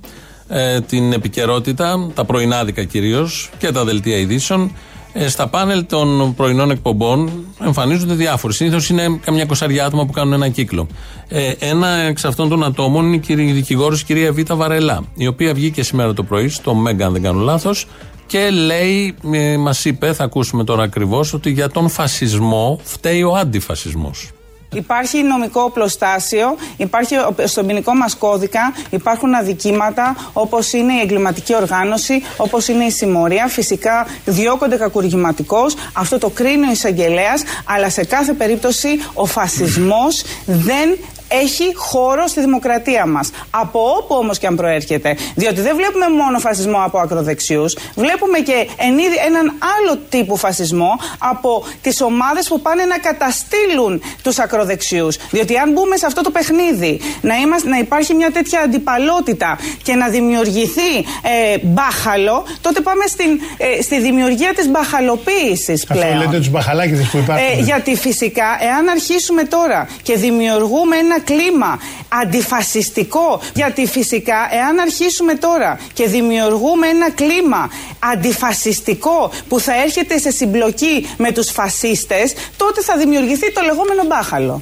ε, την επικαιρότητα, τα πρωινάδικα κυρίως και τα δελτία ειδήσεων. Ε, στα πάνελ των πρωινών εκπομπών εμφανίζονται διάφοροι. Συνήθως είναι καμιά κοσαριά άτομα που κάνουν ένα κύκλο. Ε, ένα εξ αυτών των ατόμων είναι η δικηγόρος κυρία Βίτα Βαρελά, η οποία βγήκε σήμερα το πρωί στο Μέγκα, αν δεν κάνω λάθος, και λέει, ε, μας είπε, θα ακούσουμε τώρα ακριβώς, ότι για τον φασισμό φταίει ο αντιφασισμός. Υπάρχει νομικό οπλοστάσιο, υπάρχει στον ποινικό μας κώδικα, υπάρχουν αδικήματα όπως είναι η εγκληματική οργάνωση, όπως είναι η συμμορία. Φυσικά διώκονται κακουργηματικώ, αυτό το κρίνει ο εισαγγελέας, αλλά σε κάθε περίπτωση ο φασισμός δεν έχει χώρο στη δημοκρατία μας. Από όπου όμως και αν προέρχεται. Διότι δεν βλέπουμε μόνο φασισμό από ακροδεξιούς, βλέπουμε και εν είδη έναν άλλο τύπο φασισμό από τις ομάδες που πάνε να καταστήλουν τους ακροδεξιούς. Διότι αν μπούμε σε αυτό το παιχνίδι, να, είμαστε, να υπάρχει μια τέτοια αντιπαλότητα και να δημιουργηθεί ε, μπάχαλο, τότε πάμε στην, ε, στη δημιουργία της μπαχαλοποίησης πλέον. Αυτό λέτε τους μπαχαλάκιδε που υπάρχουν. Ε, γιατί φυσικά, εάν αρχίσουμε τώρα και δημιουργούμε ένα κλίμα αντιφασιστικό. Γιατί φυσικά, εάν αρχίσουμε τώρα και δημιουργούμε ένα κλίμα αντιφασιστικό που θα έρχεται σε συμπλοκή με τους φασίστες, τότε θα δημιουργηθεί το λεγόμενο μπάχαλο.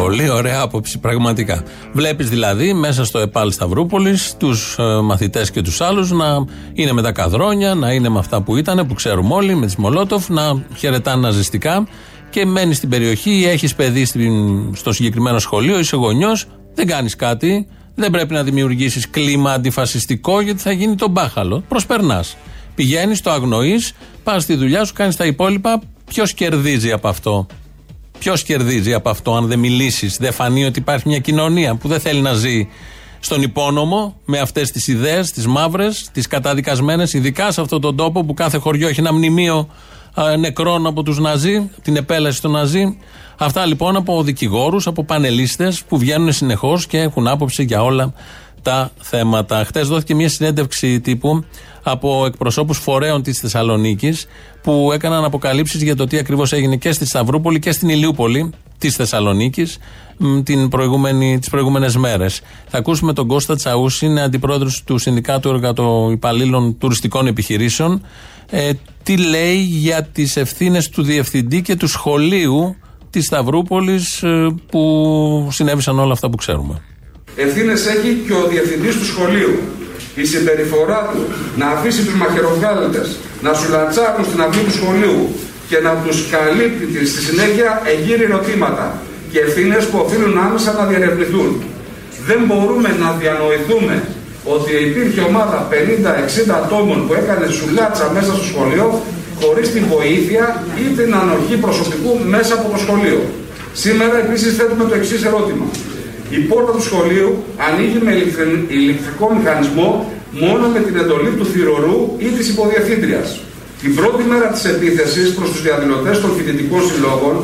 Πολύ ωραία άποψη, πραγματικά. Βλέπεις δηλαδή μέσα στο ΕΠΑΛ Σταυρούπολης τους ε, μαθητές και τους άλλους να είναι με τα καδρόνια, να είναι με αυτά που ήταν, που ξέρουμε όλοι, με τι Μολότοφ, να χαιρετάνε ναζιστικά και μένεις στην περιοχή, έχεις παιδί στο συγκεκριμένο σχολείο, είσαι γονιός, δεν κάνεις κάτι, δεν πρέπει να δημιουργήσεις κλίμα αντιφασιστικό γιατί θα γίνει το μπάχαλο. Προσπερνάς. Πηγαίνεις, το αγνοείς, πας στη δουλειά σου, κάνεις τα υπόλοιπα. Ποιος κερδίζει από αυτό; Ποιος κερδίζει από αυτό, αν δεν μιλήσεις, δεν φανεί ότι υπάρχει μια κοινωνία που δεν θέλει να ζει στον υπόνομο με αυτές τις ιδέες, τις μαύρες, τις καταδικασμένες, ειδικά σε αυτόν τον τόπο που κάθε χωριό έχει ένα μνημείο νεκρών από τους Ναζί, την επέλαση των Ναζί. Αυτά λοιπόν από δικηγόρους, από πανελίστες που βγαίνουν συνεχώς και έχουν άποψη για όλα τα θέματα. Χθε δόθηκε μια συνέντευξη τύπου από εκπροσώπους φορέων της Θεσσαλονίκης που έκαναν αποκαλύψεις για το τι ακριβώς έγινε και στη Σταυρούπολη και στην Ηλιούπολη της Θεσσαλονίκης τις προηγούμενες μέρες. Θα ακούσουμε τον Κώστα Τσαούση, είναι αντιπρόεδρος του Συνδικάτου Εργατοϊπαλλήλων Τουριστικών Επιχειρήσεων ε, τι λέει για τις ευθύνες του διευθυντή και του σχολείου της Σταυρούπολης ε, που συνέβησαν όλα αυτά που ξέρουμε. Ευθύνες έχει και ο διευθυντής του σχολείου. Η συμπεριφορά του να αφήσει τους μαχαιροβγάλτες να σου λατσάρουν στην αυλή του σχολείου και να τους καλύπτει στη συνέχεια εγείρει ερωτήματα και ευθύνες που οφείλουν άμεσα να διαρευνηθούν. Δεν μπορούμε να διανοηθούμε ότι υπήρχε ομάδα 50-60 ατόμων που έκανε σουλάτσα μέσα στο σχολείο χωρίς την βοήθεια ή την ανοχή προσωπικού μέσα από το σχολείο. Σήμερα επίσης θέτουμε το εξής ερώτημα. Η πόρτα του σχολείου ανοίγει με ηλεκτρικό μηχανισμό μόνο με την εντολή του θηρορού ή της υποδιευθύντρια. Την πρώτη μέρα της επίθεσης προς τους διαδηλωτές των φοιτητικών συλλόγων,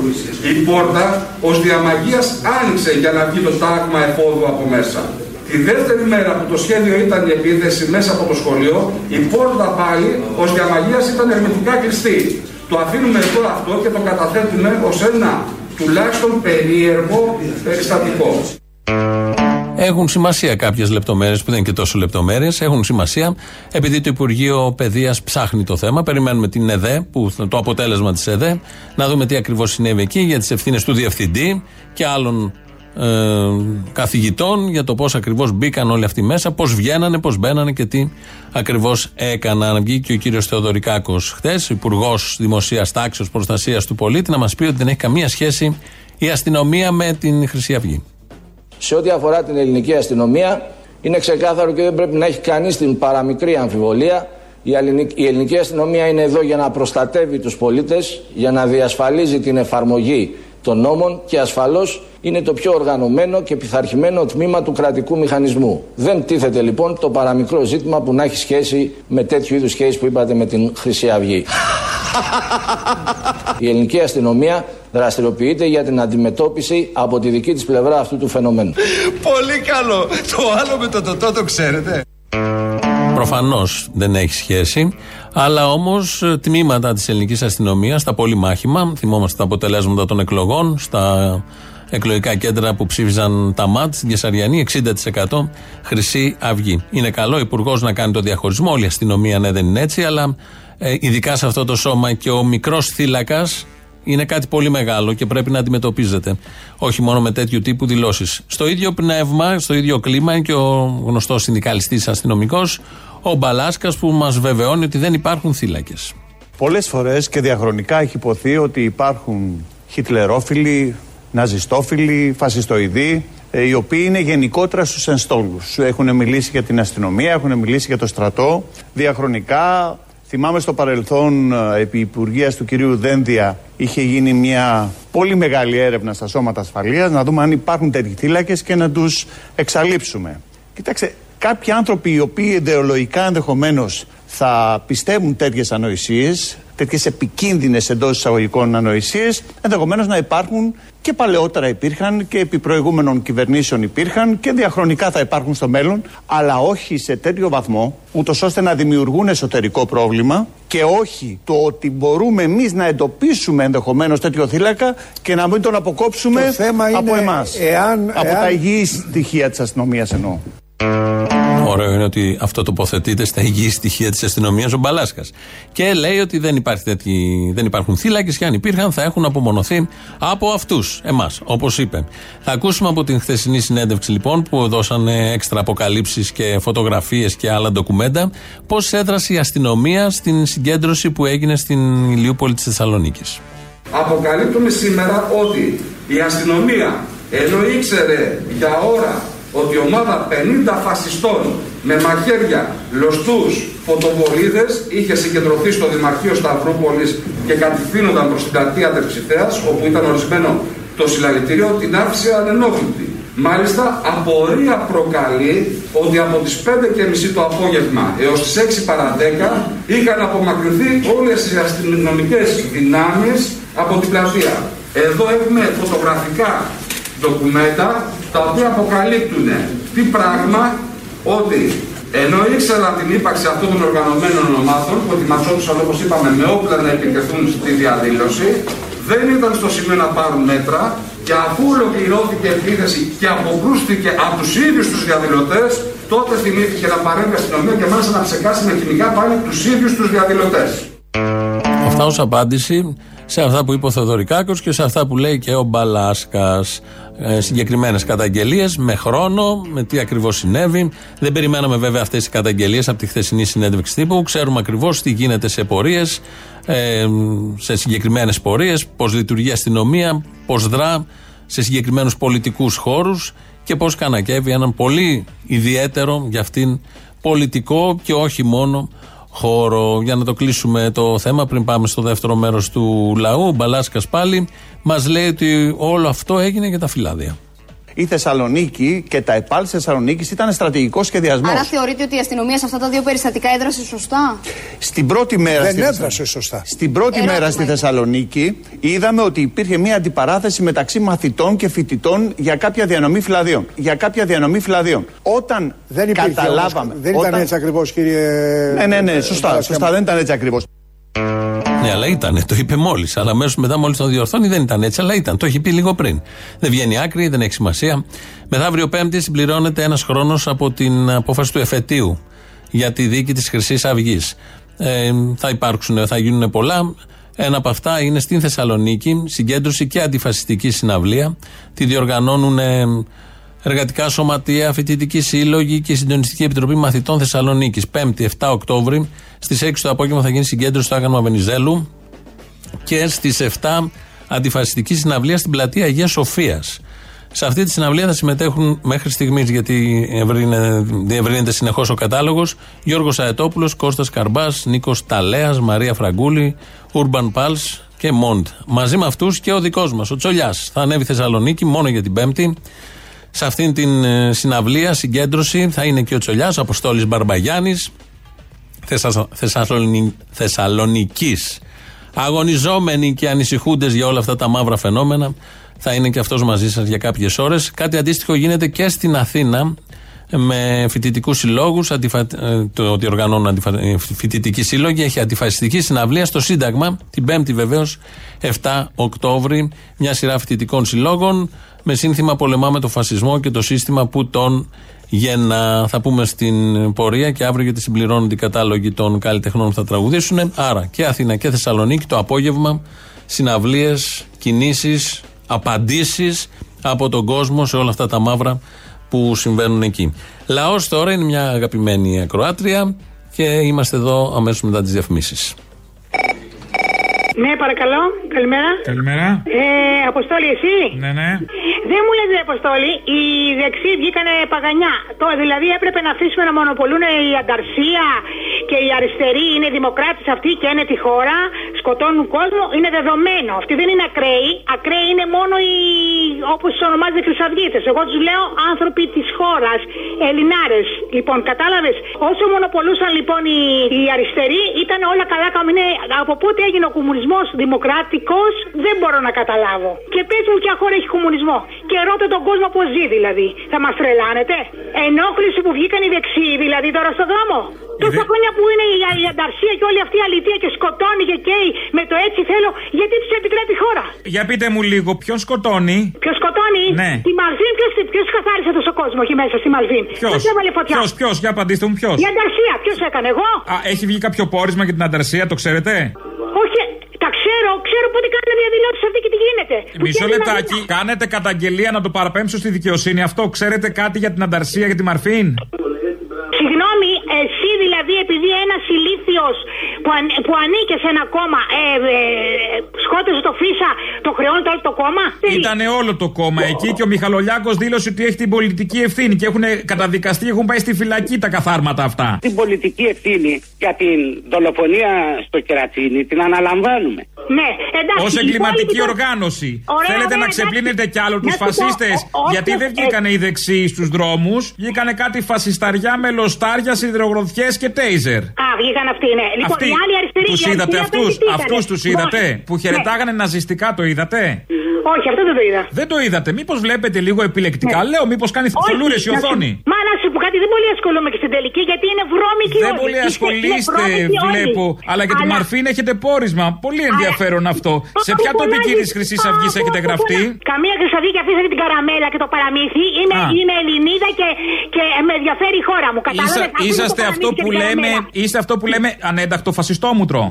η πόρτα ως διαμαγείας άνοιξε για να βγει το τάγμα εφόδου από μέσα. Τη δεύτερη μέρα που το σχέδιο ήταν η επίθεση μέσα από το σχολείο, η πόρτα πάλι ως διαμαγείας ήταν ερμητικά κλειστή. Το αφήνουμε εδώ αυτό και το καταθέτουμε ως ένα τουλάχιστον περίεργο περιστατικό. Έχουν σημασία κάποιες λεπτομέρειες που δεν είναι και τόσο λεπτομέρειες. Έχουν σημασία επειδή το Υπουργείο Παιδείας ψάχνει το θέμα. Περιμένουμε την ΕΔΕ, που, το αποτέλεσμα της ΕΔΕ, να δούμε τι ακριβώς συνέβη εκεί για τις ευθύνες του διευθυντή και άλλων ε, καθηγητών για το πώς ακριβώς μπήκαν όλοι αυτοί μέσα, πώς βγαίνανε, πώς μπαίνανε και τι ακριβώς έκαναν. Βγήκε ο κύριος Θεοδωρικάκος χθες, Υπουργός Δημοσίας Τάξεω Προστασίας του Πολίτη, να μας πει ότι δεν έχει καμία σχέση η αστυνομία με την Χρυσή Αυγή. Σε ό,τι αφορά την ελληνική αστυνομία, είναι ξεκάθαρο και δεν πρέπει να έχει κανείς την παραμικρή αμφιβολία. Η ελληνική αστυνομία είναι εδώ για να προστατεύει τους πολίτες, για να διασφαλίζει την εφαρμογή των νόμων και ασφαλώς είναι το πιο οργανωμένο και πειθαρχημένο τμήμα του κρατικού μηχανισμού. Δεν τίθεται λοιπόν το παραμικρό ζήτημα που να έχει σχέση με τέτοιου είδους σχέση που είπατε με την Χρυσή Αυγή. Η ελληνική αστυνομία δραστηριοποιείται για την αντιμετώπιση από τη δική της πλευρά αυτού του φαινομένου. Πολύ καλό. Το άλλο με το τοτό το ξέρετε. Προφανώς δεν έχει σχέση. Αλλά όμως ε, τμήματα της ελληνικής αστυνομίας, στα πολυμάχημα, θυμόμαστε τα αποτελέσματα των εκλογών, στα εκλογικά κέντρα που ψήφιζαν τα ΜΑΤ στην Κεσαριανή, 60% Χρυσή Αυγή. Είναι καλό ο Υπουργός να κάνει το διαχωρισμό, όλη η αστυνομία ναι δεν είναι έτσι, αλλά ε, ειδικά σε αυτό το σώμα και ο μικρός θύλακας είναι κάτι πολύ μεγάλο και πρέπει να αντιμετωπίζεται. Όχι μόνο με τέτοιου τύπου δηλώσεις. Στο ίδιο πνεύμα, στο ίδιο κλίμα είναι και ο γνωστός συνδικαλιστής αστυνομικός, ο Μπαλάσκας, που μας βεβαιώνει ότι δεν υπάρχουν θύλακες. Πολλές φορές και διαχρονικά έχει υποθεί ότι υπάρχουν χιτλερόφιλοι, ναζιστόφιλοι, φασιστοειδοί, ε, οι οποίοι είναι γενικότερα στους ενστόλους. Έχουν μιλήσει για την αστυνομία, έχουν μιλήσει για το στρατό. Διαχρονικά Θυμάμαι στο παρελθόν, ε, επί Υπουργείας του κυρίου Δένδια, είχε γίνει μια πολύ μεγάλη έρευνα στα σώματα ασφαλείας να δούμε αν υπάρχουν τέτοιοι θύλακες και να τους εξαλείψουμε. Κοιτάξτε, κάποιοι άνθρωποι οι οποίοι ιδεολογικά ενδεχομένως θα πιστεύουν τέτοιες ανοησίες τέτοιες επικίνδυνες εντός εισαγωγικών ανοησίες, ενδεχομένως να υπάρχουν και παλαιότερα υπήρχαν και επί προηγούμενων κυβερνήσεων υπήρχαν και διαχρονικά θα υπάρχουν στο μέλλον, αλλά όχι σε τέτοιο βαθμό, ούτως ώστε να δημιουργούν εσωτερικό πρόβλημα και όχι το ότι μπορούμε εμείς να εντοπίσουμε ενδεχομένως τέτοιο θύλακα και να μην τον αποκόψουμε από εμάς. Από τα υγιή στοιχεία της αστυνομίας εννοώ. Ωραίο είναι ότι αυτό τοποθετείται στα υγιή στοιχεία της αστυνομίας ο Μπαλάσκας. Και λέει ότι δεν, υπάρχει τέτοι, δεν υπάρχουν θύλακες και αν υπήρχαν θα έχουν απομονωθεί από αυτούς, εμάς, όπως είπε. Θα ακούσουμε από την χθεσινή συνέντευξη λοιπόν που δώσανε έξτρα αποκαλύψεις και φωτογραφίες και άλλα ντοκουμέντα πώς έδρασε η αστυνομία στην συγκέντρωση που έγινε στην Ηλιούπολη της Θεσσαλονίκης. Αποκαλύπτουμε σήμερα ότι η αστυνομία ενώ ήξερε για ώρα ότι η ομάδα 50 φασιστών με μαχαίρια, λοστούς, φωτοβολίδες είχε συγκεντρωθεί στο Δημαρχείο Σταυρούπολης και κατευθύνονταν προς την πλατεία Τερψηφέας όπου ήταν ορισμένο το συλλαλητήριο την άφησε ανενόχλητη. Μάλιστα απορία προκαλεί ότι από τις 5.30 το απόγευμα έως τις 6 παρα 10 είχαν απομακρυνθεί όλες οι αστυνομικές δυνάμεις από την πλατεία. Εδώ έχουμε φωτογραφικά ντοκουμέντα τα οποία αποκαλύπτουν τι πράγμα; Ότι ενώ ήξερα την ύπαρξη αυτών των οργανωμένων ομάδων που ετοιμαζόντουσαν όπως είπαμε με όπλα να επιτεθούν στη διαδήλωση δεν ήταν στο σημείο να πάρουν μέτρα και αφού ολοκληρώθηκε η επίθεση και αποκρούστηκε από τους ίδιους τους διαδηλωτές τότε θυμήθηκε να παρέμβει η αστυνομία και μάλιστα να ψεκάσει με χημικά πάλι τους ίδιους τους διαδηλωτές. Αυτά ως απάντηση σε αυτά που είπε ο Θεοδωρικάκος και σε αυτά που λέει και ο Μπαλάσκας ε, συγκεκριμένες καταγγελίες με χρόνο, με τι ακριβώς συνέβη. Δεν περιμέναμε βέβαια αυτές οι καταγγελίες από τη χθεσινή συνέντευξη τύπου. Ξέρουμε ακριβώς τι γίνεται σε πορείες, ε, σε συγκεκριμένες πορείες, πώς λειτουργεί η αστυνομία, πώς δρά σε συγκεκριμένους πολιτικούς χώρους και πώς κανακεύει έναν πολύ ιδιαίτερο για αυτήν πολιτικό και όχι μόνο χώρο. Για να το κλείσουμε το θέμα, πριν πάμε στο δεύτερο μέρος του λαού, ο Μπαλάσκας πάλι μας λέει ότι όλο αυτό έγινε για τα φυλάδια η Θεσσαλονίκη και τα ΕΠΑΛ τη Θεσσαλονίκη ήταν στρατηγικό σχεδιασμός. Άρα θεωρείτε ότι η αστυνομία σε αυτά τα δύο περιστατικά έδρασε σωστά; Στην πρώτη μέρα. Δεν στη... έδρασε σωστά. Στην πρώτη μέρα στη Θεσσαλονίκη είδαμε ότι υπήρχε μια αντιπαράθεση μεταξύ μαθητών και φοιτητών για κάποια διανομή φυλαδίων. Για κάποια διανομή φυλαδίων. Όταν δεν καταλάβαμε. δεν ήταν έτσι ακριβώς, κύριε. Ναι, ναι, ναι, σωστά. σωστά δεν ήταν έτσι ακριβώς. Ναι, αλλά ήταν. Το είπε μόλις. Αλλά αμέσως μετά, μόλις τον διορθώνει, δεν ήταν έτσι. Αλλά ήταν. Το έχει πει λίγο πριν. Δεν βγαίνει άκρη, δεν έχει σημασία. Μεθαύριο Πέμπτη συμπληρώνεται ένας χρόνος από την απόφαση του εφετείου για τη δίκη της Χρυσής Αυγής. Ε, θα υπάρξουν, θα γίνουν πολλά. Ένα από αυτά είναι στην Θεσσαλονίκη, συγκέντρωση και αντιφασιστική συναυλία. Τη διοργανώνουν Εργατικά Σωματεία, Φοιτητική Σύλλογη και Συντονιστική Επιτροπή Μαθητών Θεσσαλονίκης. 5η 7 Οκτώβρη Στις 6 το απόγευμα θα γίνει συγκέντρωση στο Άγανο Βενιζέλου και στις 7 αντιφασιστική συναυλία στην πλατεία Αγίας Σοφίας. Σε αυτή τη συναυλία θα συμμετέχουν μέχρι στιγμής, γιατί διευρύνεται συνεχώς ο κατάλογος, Γιώργος Αετόπουλος, Κώστας Καρμπάς, Νίκος Ταλέας, Μαρία Φραγκούλη, Urban Pals και Μοντ. Μαζί με αυτούς και ο δικός μας, ο Τσολιάς. Θα ανέβει Θεσσαλονίκη μόνο για την Πέμπτη. Σε αυτήν την ε, συναυλία, συγκέντρωση, θα είναι και ο Τσολιάς, Αποστόλης Μπαρμπαγιάννης, Θεσσαλονικής. Αγωνιζόμενοι και ανησυχούντες για όλα αυτά τα μαύρα φαινόμενα, θα είναι και αυτός μαζί σας για κάποιες ώρες. Κάτι αντίστοιχο γίνεται και στην Αθήνα με φοιτητικούς συλλόγους. Αντιφα... Ε, το ότι οργανώνουν αντιφα... Ε, φοιτητικοί σύλλογοι έχει αντιφασιστική συναυλία στο Σύνταγμα, την 5η βεβαίως, 7 Οκτώβρη. Μια σειρά φοιτητικών συλλόγων με σύνθημα Πολεμάμε το φασισμό και το σύστημα που τον γεννά. Θα πούμε στην πορεία και αύριο γιατί συμπληρώνονται οι κατάλογοι των καλλιτεχνών που θα τραγουδήσουν. Άρα και Αθήνα και Θεσσαλονίκη το απόγευμα συναυλίες, κινήσεις, απαντήσεις από τον κόσμο σε όλα αυτά τα μαύρα που συμβαίνουν εκεί. Λαός τώρα είναι μια αγαπημένη ακροάτρια και είμαστε εδώ αμέσως μετά τις διαφημίσεις. Ναι, παρακαλώ. Καλημέρα. Καλημέρα. Ε, Αποστόλη, εσύ; Ναι, ναι. Δεν μου λες, Αποστόλη, οι δεξιοί βγήκανε παγανιά. Το, δηλαδή έπρεπε να αφήσουμε να μονοπολούν η ανταρσία και οι αριστεροί είναι δημοκράτες αυτοί και είναι τη χώρα, σκοτώνουν κόσμο. Είναι δεδομένο. Αυτοί δεν είναι ακραίοι. Ακραίοι είναι μόνο οι, όπως τους ονομάζετε, χρυσαυγίτες. Εγώ τους λέω άνθρωποι της χώρας, Ελληνάρες. Λοιπόν, κατάλαβες. Όσο μονοπολούσαν λοιπόν οι, οι αριστεροί, ήταν όλα καλά καμινέ. Από πότε έγινε ο κομμουνισμός δημοκρατικό, δεν μπορώ να καταλάβω. Και πες μου, ποια χώρα έχει κομμουνισμό. Και ρώτε τον κόσμο πώ ζει δηλαδή. Θα μας τρελάνετε. Ενόχληση που βγήκαν οι δεξιοί δηλαδή τώρα στον δρόμο. Τόσα χρόνια που είναι η, η ανταρσία και όλη αυτή η αλήθεια και σκοτώνει και καίει με το έτσι θέλω, γιατί τους επιτρέπει η χώρα; Για πείτε μου λίγο, ποιον σκοτώνει; Ποιος σκοτώνει, Ναι. Τη Μαλβίν, ποιο καθάρισε τόσο κόσμο εκεί μέσα στη Μαλβίν. Ποιος, Ποιος έβαλε φωτιά. ποιος, ποιος, για απαντήστε μου, ποιος; Η ανταρσία, ποιος έκανε, εγώ; Α, έχει βγει κάποιο πόρισμα για την ανταρσία, το ξέρετε; Όχι, τα ξέρω, ξέρω πότε κάνουν διαδηλώσει αυτή και τι γίνεται. Που Μισό θέλουν να- λεπτάκι, κάνετε καταγγελία να το παραπέμψω στη δικαιοσύνη αυτό. Ξέρετε κάτι για την ανταρσία, για τη Μαρφίν; Συγγνώμη, εσύ δηλαδή επειδή ένας ηλίθιος που, αν, που ανήκε σε ένα κόμμα ε, ε, σκότωσε το φύσα, το χρεώνει το όλο το κόμμα; Ήταν όλο το κόμμα εκεί και ο Μιχαλολιάκος δήλωσε ότι έχει την πολιτική ευθύνη και έχουν καταδικαστεί, έχουν πάει στη φυλακή τα καθάρματα αυτά. Την πολιτική ευθύνη για την δολοφονία στο Κερατσίνι την αναλαμβάνουμε. Ναι, εντάξει. Ω οι εγκληματική υπόλοιποι- οργάνωση. Ωραία, Θέλετε ωραία, να εντάξει. ξεπλύνετε κι άλλο Να τους σου πω, φασίστες; ό- όχι, Γιατί δεν ε, βγήκανε οι δεξιοί στους δρόμους. Βγήκανε κάτι φασισταριά με λοστάρια, σιδηρογροθιές και τέιζερ. Α, βγήκαν αυτοί, ναι. Λοιπόν, Αυτοί οι άλλοι αριστεροί. τους οι είδατε αριστεροί αυτούς. απέναντι τι ήτανε; Αυτού τους είδατε. Λοιπόν, Που ναι. χαιρετάγανε ναζιστικά, το είδατε; Όχι, αυτό δεν το είδα. Δεν το είδατε. Μήπως βλέπετε λίγο επιλεκτικά; Ναι. Λέω, μήπως κάνει Όχι, θολούρε η να σου- οθόνη; Μα να σου πω κάτι, δεν πολύ ασχολούμαι και στην τελική γιατί είναι βρώμικη Δεν όλοι. πολύ Είναι ασχολείστε, βρώμικοι όλοι. βλέπω. Αλλά για τη Αλλά- Μαρφίν έχετε πόρισμα. Πολύ ενδιαφέρον αυτό. Σε Αφού ποια τοπική πονάει- της Χρυσής Αυγής αφού- έχετε αφού γραφτεί; πονάει. Καμία χρυσαυγή και αφήσατε την καραμέλα και το παραμύθι. Είμαι, Α. είμαι Ελληνίδα και, και με ενδιαφέρει η χώρα μου. Κατάλαβε. Είσα- είσαστε αυτό που λέμε, είστε αυτό που λέμε ανένταχτο φασιστόμουτρο.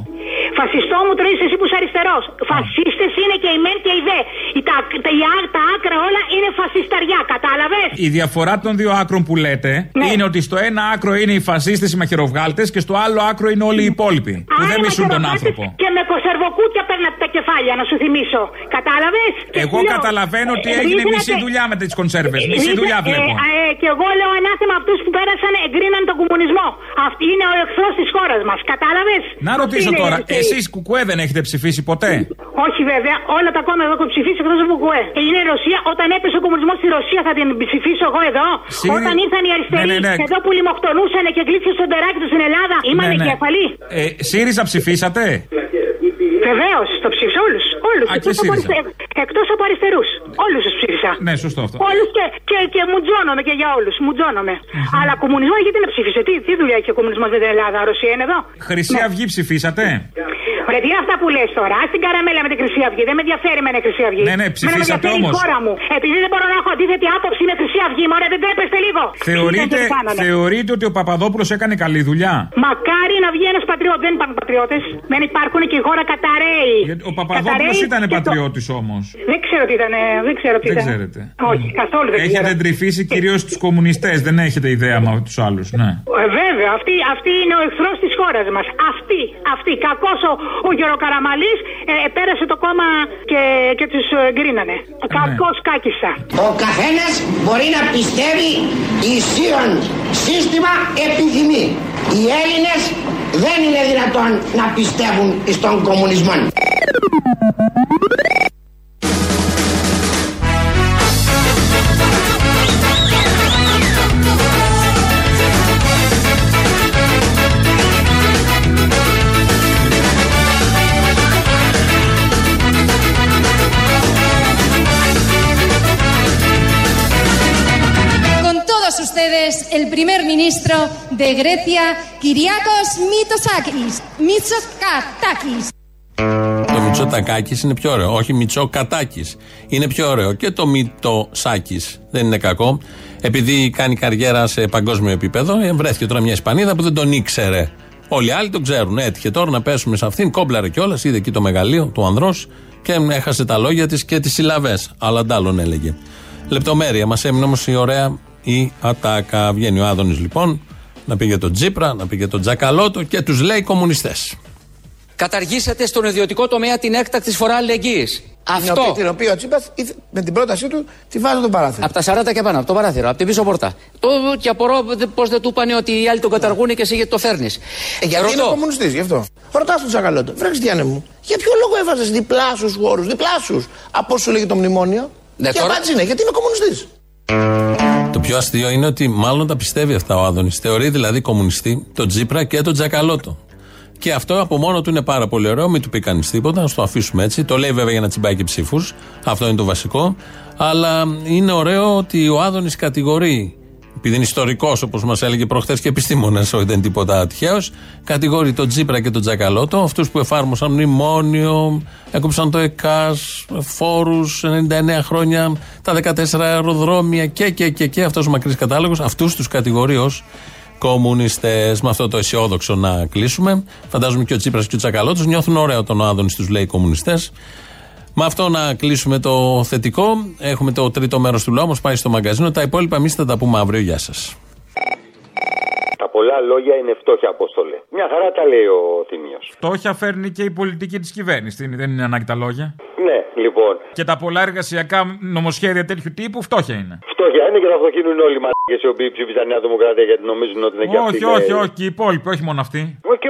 Φασιστό μου τρώει εσύ που είσαι αριστερός. Φασίστες είναι και η μεν και η δε. Η- Τα, τα, η ά- τα άκρα όλα είναι φασισταριά, κατάλαβες; Η διαφορά των δύο άκρων που λέτε Ναι. είναι ότι στο ένα άκρο είναι οι φασίστες, οι μαχαιροβγάλτες και στο άλλο άκρο είναι όλοι οι υπόλοιποι που δεν μισούν τον άνθρωπο. Και με κονσερβοκούτια παίρνατε τα κεφάλια, να σου θυμίσω. Κατάλαβες; Εγώ καταλαβαίνω ότι έγινε μισή δουλειά με τις κονσέρβες. Μισή δουλειά βλέπω. Ε, ε, και εγώ λέω ανάθεμα αυτού που πέρασαν, εγκρίναν τον κομμουνισμό. Αυτή είναι ο εχθρός της χώρας μας. Κατάλαβες; Να ρωτήσω τώρα, εσείς κουκουέ δεν έχετε ψηφίσει ποτέ; Όχι βέβαια, όλα τα κόμματα εδώ έχουν ψηφίσει εκτός από κουκουέ. Είναι η Ρωσία, όταν έπεσε ο κομμουνισμός στη Ρωσία θα την ψηφίσω εγώ εδώ. Σύ- Όταν ήρθαν οι αριστεροί Ναι, ναι, ναι. εδώ που λιμοκτονούσαν και κλείσε στον τεράκι τους στην Ελλάδα, ήμουν Ναι, ναι. κεφαλή. Ε, ΣΥΡΙΖΑ ψηφίσατε; Βεβαίως, το ψήφισα όλους. Όλους. Α, και ΣΥΡΙΖΑ. Εκτός από αριστερούς. Όλους τους ψήφισα. Ναι, σωστό αυτό. Όλους και, και, και μουτζώνομαι και για όλους. Μουτζώνομαι. Αλλά κομμουνισμό γιατί να ψήφισε; Τι, τι δουλειά έχει ο κομμουνισμός με την Ελλάδα; Ρωσία είναι εδώ; Χρυσή Αυγή ψηφίσατε; Ρε, τι είναι αυτά που λες τώρα; Α την καραμέλα με την Χρυσή Αυγή. Δεν με ενδιαφέρει με την Χρυσή Αυγή. Ναι, ναι, Εμένα ψηφίσατε με ενδιαφέρει όμως. η χώρα μου. Επειδή δεν μπορώ να έχω αντίθετη άποψη με Χρυσή Αυγή. Μωρέ, δεν τρέπεστε λίγο. Θεωρείτε, Τι κάνανε. θεωρείτε ότι ο Παπαδόπουλος έκανε καλή δουλειά; Μακάρι να βγει ένας πατριώτης. Δεν υπάρχουν πατριώτες. Δεν υπάρχουν και η χώρα καταραίει. Ο Παπαδόπουλος Καταραίει ήταν και το- πατριώτης όμως. Δεν ξέρω τι ήταν. Δεν ξέρω τι Δεν ήταν. ξέρετε. Όχι, καθόλου δεν Έχετε ξέρω. εντρυφήσει κυρίως τους κομμουνιστές. Δεν έχετε ιδέα με τους άλλους. Ναι. Ε, βέβαια, αυτή, αυτή είναι ο εχθρός της χώρας μας. Αυτή, αυτή. Κακός ο, ο Γεροκαραμαλή ε, πέρασε το κόμμα και, και τους εγκρίνανε. Κακός κάκιστα. Ο καθένας μπορεί να πιστεύει ισχύον σύστημα επιθυμεί. Οι Έλληνες δεν είναι δυνατόν να πιστεύουν στον κομμουνισμό. Ustedes, el primer ministro de Grecia, Kyriakos Mitsotakis. Mitsotakis. Το Μητσοτακάκης είναι πιο ωραίο. Όχι Μητσοκατάκης. Είναι πιο ωραίο. Και το Μητοσάκη δεν είναι κακό. Επειδή κάνει καριέρα σε παγκόσμιο επίπεδο, ε, βρέθηκε τώρα μια Ισπανίδα που δεν τον ήξερε. Όλοι οι άλλοι τον ξέρουν. Έτυχε τώρα να πέσουμε σε αυτήν. Κόμπλαρε κιόλας. Είδε εκεί το μεγαλείο του ανδρός και έχασε τα λόγια της και τις συλλαβές. Αλλά ντάλλον έλεγε. Λεπτομέρεια. Μας έμεινε όμως η ωραία η ατάκα. Βγαίνει ο Άδωνης λοιπόν να πήγε τον Τζίπρα, να πήγε τον Τζακαλώτο και τους λέει κομμουνιστές. Καταργήσατε στον ιδιωτικό τομέα την έκτακτη φορά αλληλεγγύης. Αυτό. Την οποία ο Τσίπρας με την πρότασή του τη βάζει τον παράθυρο. Από τα 40 και πάνω, από το παράθυρο, από την πίσω πόρτα. Το, και απορώ πώς δεν του είπαν ότι οι άλλοι τον καταργούν και εσύ γιατί το φέρνεις. Ε, γιατί Ρωτώ. είναι κομμουνιστής, γι' αυτό. Ρωτάς τον Τζακαλώτο, βρέξει τι μου. Για ποιο λόγο έβαζες διπλάσιους όρου, διπλάσιους από όσο λέγει το μνημόνιο; Ναι, και τώρα... είναι, γιατί είμαι κομμουνιστής. Το πιο αστείο είναι ότι μάλλον τα πιστεύει αυτά ο Άδωνης. Θεωρεί δηλαδή κομμουνιστή τον Τζίπρα και τον Τζακαλώτο. Και αυτό από μόνο του είναι πάρα πολύ ωραίο. Μην του πει κανείς τίποτα, να το αφήσουμε έτσι. Το λέει βέβαια για να τσιμπάει και ψήφους. Αυτό είναι το βασικό. Αλλά είναι ωραίο ότι ο Άδωνης κατηγορεί επειδή είναι ιστορικός, όπως μας έλεγε προχθές και επιστήμονας, όχι δεν είναι τίποτα τυχαίο, κατηγορεί τον Τζίπρα και τον Τζακαλώτο, αυτούς που εφάρμοσαν μνημόνιο, έκοψαν το ΕΚΑΣ, φόρους 99 χρόνια, τα 14 αεροδρόμια και, και, και, και αυτός ο μακρύς κατάλογος, αυτούς τους κατηγορεί ως κομμουνιστές. Με αυτό το αισιόδοξο να κλείσουμε. Φαντάζομαι και ο Τσίπρα και ο Τσακαλώτο νιώθουν ωραίο τον Άδωνης τους λέει κομμουνιστές. Με αυτό να κλείσουμε το θετικό. Έχουμε το τρίτο μέρος του λόγου, πάει στο μαγκαζίνο. Τα υπόλοιπα εμείς θα τα πούμε αύριο. Γεια σας. Τα πολλά λόγια είναι φτώχεια, Απόστολε. Μια χαρά τα λέει ο Θημίο. Φτώχεια φέρνει και η πολιτική της κυβέρνησης. Δεν είναι ανάγκη τα λόγια; Ναι, λοιπόν. Και τα πολλά εργασιακά νομοσχέδια τέτοιου τύπου φτώχεια είναι. Φτώχεια είναι και θα φτωχύνουν όλοι οι μαλάκες οι οποίοι ψήφισαν Νέα Δημοκρατία γιατί νομίζουν ότι είναι και αυτοί. Όχι, όχι, όχι, και οι υπόλοιποι, όχι μόνο αυτοί. Και,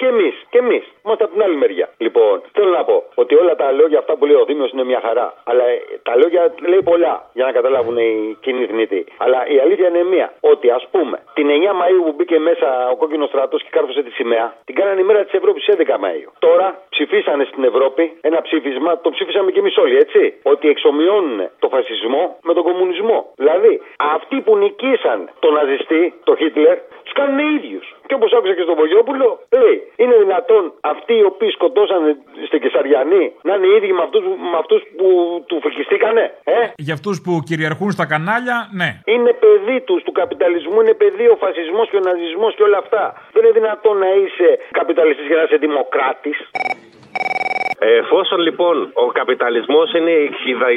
και εμείς, και εμείς. Είμαστε από την άλλη μεριά. Λοιπόν, θέλω να πω ότι όλα τα λόγια αυτά που λέει ο Δήμιο είναι μια χαρά. Αλλά ε, τα λόγια λέει πολλά για να καταλάβουν οι κοινοί θνητοί. Αλλά η αλήθεια είναι μία. Ότι ας πούμε την 9 Μαου που μπήκε μέσα ο κόκκινος στρατός και κάρφωσε τη σημαία, την κάνανε η μέρα της Ευρώπης 11 Μαου. Τώρα ψηφίσανε στην Ευρώπη ένα ψήφισμα, το ψήφισαμε και εμείς όλοι, έτσι. Ότι εξομοιώνουν το φασισμό με τον κομμουνισμό. Δηλαδή, αυτοί που νικήσαν τον ναζιστή, τον Χίτλερ, του κάνουν ίδιους. Και όπως άκουσα και στον Βογιόπουλο, λέει, είναι δυνατόν αυτοί οι οποίοι σκοτώσαν στην Κεσαριανή να είναι οι ίδιοι με αυτούς που του φεκιστήκανε, ε; Για αυτούς που κυριαρχούν στα κανάλια, ναι. Είναι παιδί τους, του καπιταλισμού, είναι παιδί ο φασισμός και ο ναζισμός και όλα αυτά. Δεν είναι δυνατόν να είσαι καπιταλιστής και να είσαι δημοκράτης. Εφόσον λοιπόν ο καπιταλισμός είναι η χιδα...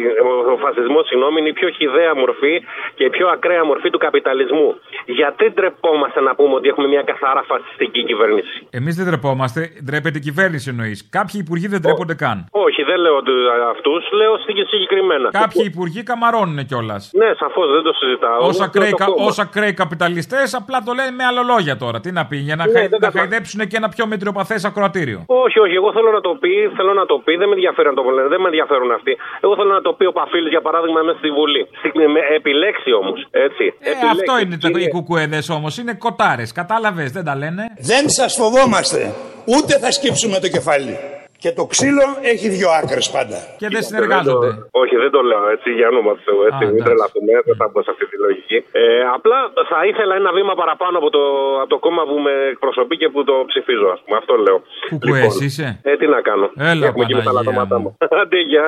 ο φασισμός, συγγνώμη, είναι η πιο χιδαία μορφή και η πιο ακραία μορφή του καπιταλισμού. Γιατί ντρεπόμαστε να πούμε ότι έχουμε μια καθαρά φασιστική κυβέρνηση; Εμείς δεν ντρεπόμαστε, ντρέπεται η κυβέρνηση εννοείς. Κάποιοι υπουργοί δεν ντρέπονται καν. Όχι, δεν λέω αυτούς, λέω συγκεκριμένα. Κάποιοι υπουργοί καμαρώνουν κιόλας. Ναι, σαφώς δεν το συζητάω. Όσα κρέοι, όσα κρέοι καπιταλιστές απλά το λένε με άλλα λόγια τώρα. Τι να πει, για να, ναι, χαϊ... να χαϊδέψουν και ένα πιο μετριοπαθές ακροατήριο. Όχι, όχι, εγώ θέλω να το πει, θέλω να το πει, δεν με ενδιαφέρουν το δεν με ενδιαφέρουν αυτοί. Εγώ θέλω να το πει ο Παφίλης για παράδειγμα μέσα στη Βουλή. Επιλέξει όμως, έτσι. Ε, αυτό είναι το, οι κουκουέδε όμως, είναι κοτάρες. Κατάλαβες, δεν τα λένε; Δεν σας φοβόμαστε, ούτε θα σκύψουμε το κεφάλι. Και το ξύλο έχει δύο άκρες πάντα. Και δεν συνεργάζονται. όχι, δεν το λέω έτσι για όνομα του Θεού. Έτσι, μην τρελαθούμε, δεν θα μπω σε αυτή τη λογική. Ε, απλά θα ήθελα ένα βήμα παραπάνω από το, από το κόμμα που με εκπροσωπεί και που το ψηφίζω, ας πούμε. Αυτό λέω. Κουκουέ, λοιπόν, είσαι; Ε, τι να κάνω. Έλα, Έχουμε και τα μου. Αντί, γεια.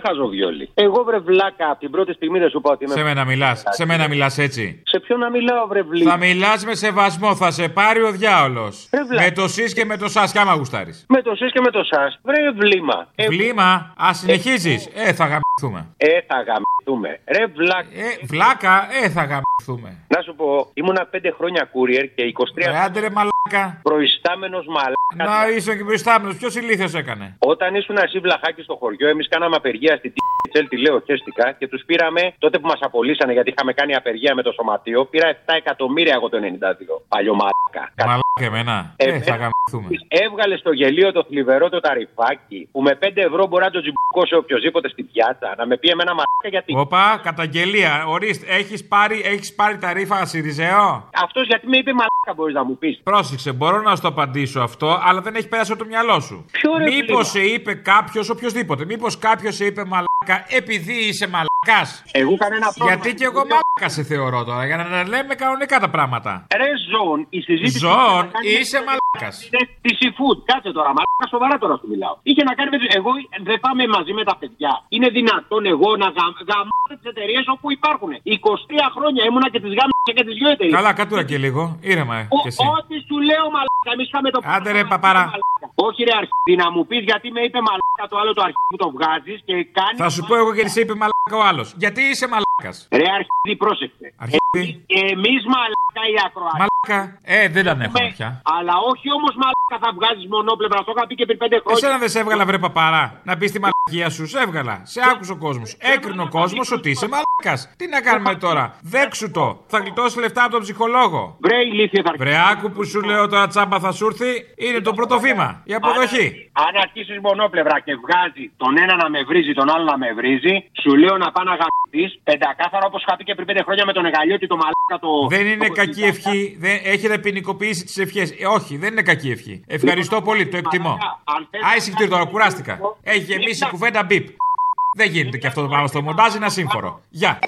Δεν βιόλι. Εγώ βρε βλάκα από την πρώτη στιγμή δεν σου πω ότι είμαι. Σε μένα μιλάς. Σε μένα μιλάς έτσι. Σε ποιον να μιλάω, βρε βλή. Θα μιλάς με σεβασμό, θα σε πάρει ο διάολος. Με το ΣΥΣ και με το ΣΑΣ, κι άμα γουστάρεις. Με το ΣΥΣ και με το ΣΑΣ. Βρε βλήμα. Ε, βλήμα, ας συνεχίζεις. Ε, θα γαμηθούμε. Ε, θα γαμηθούμε. Ρε βλάκα. Ε, βλάκα, ε, θα γαμηθούμε. Να σου πω, ήμουνα 5 χρόνια courier και 23. Ρε, άντε ρε μαλάκα. Προϊστάμενος μαλάκα. Να είσαι και προϊστάμενος. Ποιος ηλίθιος έκανε; Όταν ήσουν εσύ βλαχάκι στο χωριό, εμείς κάναμε απεργία στη Τσέλ, τη λέω χέστηκα και τους πήραμε τότε που μας απολύσανε γιατί είχαμε κάνει απεργία με το σωματείο. Πήρα 7 εκατομμύρια εγώ το 92. Παλιό μαλάκα. Μαλάκα εμένα. Ε, ε, θα γαμηθούμε. Έβγαλε στο γελίο το θλιβερό το ταρυφάκι που με 5 ευρώ μπορεί να το τζιμπουκώσει οποιοδήποτε στην πιάτσα. Να με πει εμένα μαλάκα γιατί. Οπα, καταγγελία. Ορίστε, έχεις πάρει, έχεις πάρει ταρύφα Σιριζέο; Αυτός γιατί με είπε μαλάκα μπορείς να μου πεις. Πρόσεξε, μπορώ να σου το απαντήσω αυτό, αλλά δεν έχει περάσει από το μυαλό σου. Μήπως σε είπε κάποιος, οποιοδήποτε, μήπως κάποιος σε είπε μαλάκα επειδή είσαι μαλακάς; Εγώ κανένα πρόβλημα. Γιατί και εγώ μαλάκα μαλάκα σε θεωρώ τώρα για να λέμε κανονικά τα πράγματα. Ρε ζών, η συζήτηση. Ζών, είσαι μαλάκας. Είναι τη seafood. Κάτσε τώρα, μαλάκα σοβαρά τώρα σου μιλάω. Είχε να κάνει με. Εγώ δεν πάμε μαζί με τα παιδιά. Είναι δυνατόν εγώ να γαμ... τις εταιρείες όπου υπάρχουν. 23 χρόνια ήμουνα και τις γάμισα και τις δυο εταιρείες. Καλά, κατούρα και λίγο. Ήρεμα. ε, κι εσύ. Ό,τι σου λέω μαλάκα, εμείς είχαμε το Άντε ρε παπάρα. Όχι ρε αρχίδι, να μου πεις γιατί με είπε μαλάκα το άλλο το αρχίδι που το βγάζεις και κάνει. Θα σου πω εγώ γιατί σε είπε μαλάκα ο άλλο. Γιατί είσαι μαλάκα. Ρε αρχίδι, πρόσεχε. Αρχίδι. Εμεί μαλάκα οι ακροατέ. Μαλάκα. Ε, δεν τα έχουμε πια. Αλλά όχι όμω μαλάκα θα βγάζει μονόπλευρα. Το είχα πει και πριν πέντε χρόνια. Εσένα δεν σε έβγαλα βρε παπάρα. Να πει τη μαλακία σου. Σε έβγαλα. Σε άκουσε ο κόσμο. Έκρινε ο κόσμο ότι είσαι μαλάκα. Τι να κάνουμε τώρα. Δέξου το. Θα γλιτώσει λεφτά από τον ψυχολόγο. Βρε ηλίθεια θα Βρε άκου που σου λέω τώρα τσάμπα θα σου έρθει. Είναι το πρώτο βήμα. Η αποδοχή. Αν αρχίσει μονόπλευρα και βγάζει τον ένα να με βρίζει, τον άλλο να με βρίζει, σου λέω να πάω να γαμπτεί πεντακάθαρα όπως είχα πει και πριν πέντε χρόνια με τον Εγαλιώτη το μαλάκα το. Δεν είναι το κακή ευχή. Δεν, έχετε ποινικοποιήσει τις ευχές. Ε, όχι, δεν είναι κακή ευχή. Ευχαριστώ πολύ, το εκτιμώ. Άισικτήρ τώρα, κουράστηκα. Έχει γεμίσει κουβέντα μπίπ. Δεν γίνεται και αυτό το πράγμα στο μοντάζ, είναι ασύμφορο. Γεια.